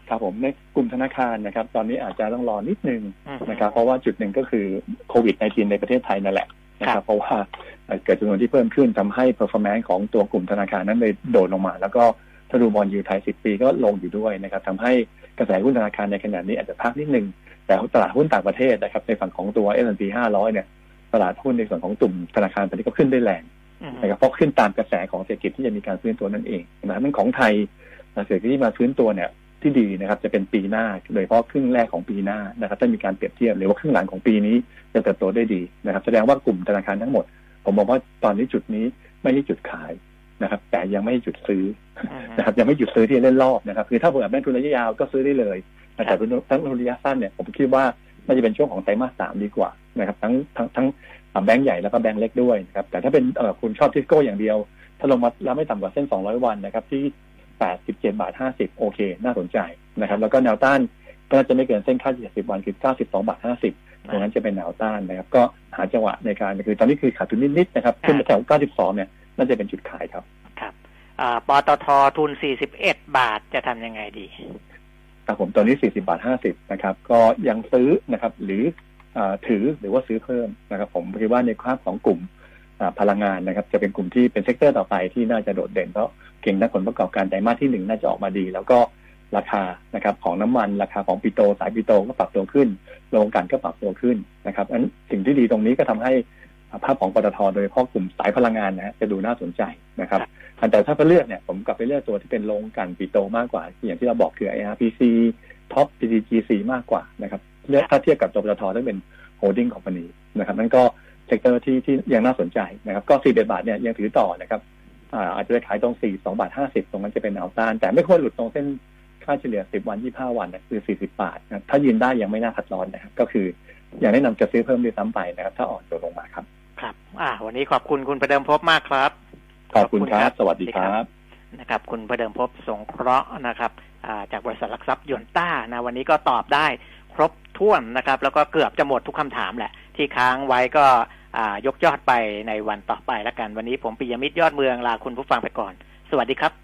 ครับผมในกลุ่มธนาคารนะครับ ตอนนี้อาจจะต้องรอนิดนึงนะครับ เพราะว่าจุดหนึ่งก็คือโควิด -19 ในประเทศไทยนั่นแหละนะคครัรับบเพราะว่าเอ่อเกิดจำนวนที่เพิ่มขึ้นทำให้ performance ของตัวกลุ่มธนาคารนั้นเลยโดดลงมา แล้วก็ถ้าดูบอลยูไทย10ปีก็ลงอยู่ด้วยนะครับทำให้กระแสหุ้นธนาคารในขณะนี้อาจจะพักนิดนึง แต่ตลาดหุ้นต่างประเทศนะครับ ในฝั่งของตัว S&P 500 เนี่ย ตลาดหุ้นในส่วนของกลุ่มธนาคารตอนนี้ก็ขึ้นได้แรงอืมนะครับเพราะขึ้นตามกระแสของเศรษฐกิจที่จะมีการฟื้นตัวนั่นเองนะครับมันของไทยเศรษฐกิจที่มาฟื้นตัวเนี่ย ที่ดีนะครับ จะเป็นปีหน้าโดยเฉพาะครึ่งแรกของปีหน้านะครับถ้ามีการเปรียบเทียบหรือว่าครึ่งหลังของปีนี้จะเติบโตได้ดีนะครับ แสดงว่ากลุ่มธนาคารทั้งหมด ผมบอกว่าตอนนี้จุดนี้ไม่ใช่จุดขายนะครับ แต่ยังไม่ใช่จุดซื้ออืมนะครับยังไม่หยุดซื้อที่จะเล่นรอบนะครับคือถ้าผมแบบแม่นทุนระยะยาวก็ซื้อได้เลยนะครัแต่บทั้งทุนระยะสั้นเนี่ยผมคิดว่าน่าจะเป็นช่วงของไตรมาสสามดีกว่านะครับ ทั้งทั้งทั้งอ่าแบงก์ใหญ่แล้วก็แบงก์เล็กด้วยนะครับแต่ถ้าเป็นเอ่อคุณชอบทิสโก้อย่างเดียว ถ้าลงมาแล้วไม่ต่ำกว่าเส้น 200 วันนะครับ ที่ 87บาท50 โอเค น่าสนใจนะครับ แล้วก็แนวต้านก็น่าจะไม่เกินเส้นค่าเฉลี่ย10วันคือ92บาท50 ตรงนั้นจะเป็นแนวต้านนะครับ ก็หาจังหวะในการคือตอนนี้คือขาดทุนนิดๆนะครับขึ้นมาแถว92เนี่ยน่าจะเป็นจุดขายครับครับอ่าปตททุน 41 บาทจะทำยังไงดีครับผมตอนนี้ 40 บาท 50 นะครับ ก็ยังซื้อนะครับ หรืออาถือหรือว่าซื้อเพิ่มนะครับ ผมคิดว่าในภาพของกลุ่มอ่า พลังงานนะครับจะเป็นกลุ่มที่เป็น sector ต่อไปที่น่าจะโดดเด่นเพราะเก็งด้านผลประกอบการไตรมาสที่หนึ่งน่าจะออกมาดี แล้วก็ราคานะครับของน้ำมันราคาของ petro สาย petro ก็ปรับตัวขึ้นโรงกลั่นก็ปรับตัวขึ้นนะครับอันสิ่งที่ดีตรงนี้ก็ทำให้ภาพของปตทโดยเฉพาะกลุ่มสายพลังงานนะจะดูน่าสนใจนะครับแต่ถ้าไปเลือกเนี่ยผมกลับไปเลือกตัวที่เป็นโรงกลั่น petro มากกว่า อย่างที่เราบอกคือ IRPC TOP PTGC มากกว่านะครับเลือกถ้าเทียบกับตัวปตทต้องเป็น holding company นะครับนั่นก็ sector ที่ที่ยังน่าสนใจนะครับก็4บาทเนี่ยยังถือต่อนะครับอ่าอาจจะไปขายตรง 4 2 บาท 50 ตรงนั้นจะเป็นแนวต้าน แต่ไม่ควรหลุดตรงเส้นค่าเฉลี่ย 10 วัน 25 วันนะคือ 40 บาทนะครับถ้ายืนได้ยังไม่น่าขัดร้อนนะครับก็คืออย่างแนะนำจะซื้อเพิ่มด้วยซ้ำไปนะครับ ถ้าอ่อนตัวลงมาครับ ครับ อ่า วันนี้ขอบคุณคุณประเดิมพบมากครับ ขอบคุณครับ สวัสดีครับนะครับ คุณประเดิมพบสงเคราะห์นะครับอ่าจากบริษัทหลักทรัพย์ยนต้านะวันนี้ก็ตอบได้ ครบถ้วนนะครับ แล้วก็เกือบจะหมดทุกคำถามแหละ ที่ค้างไว้ก็ยกยอดไปในวันต่อไปแล้วกัน วันนี้ผมปิยมิตรยอดเมืองลาคุณผู้ฟังไปก่อน สวัสดีครับ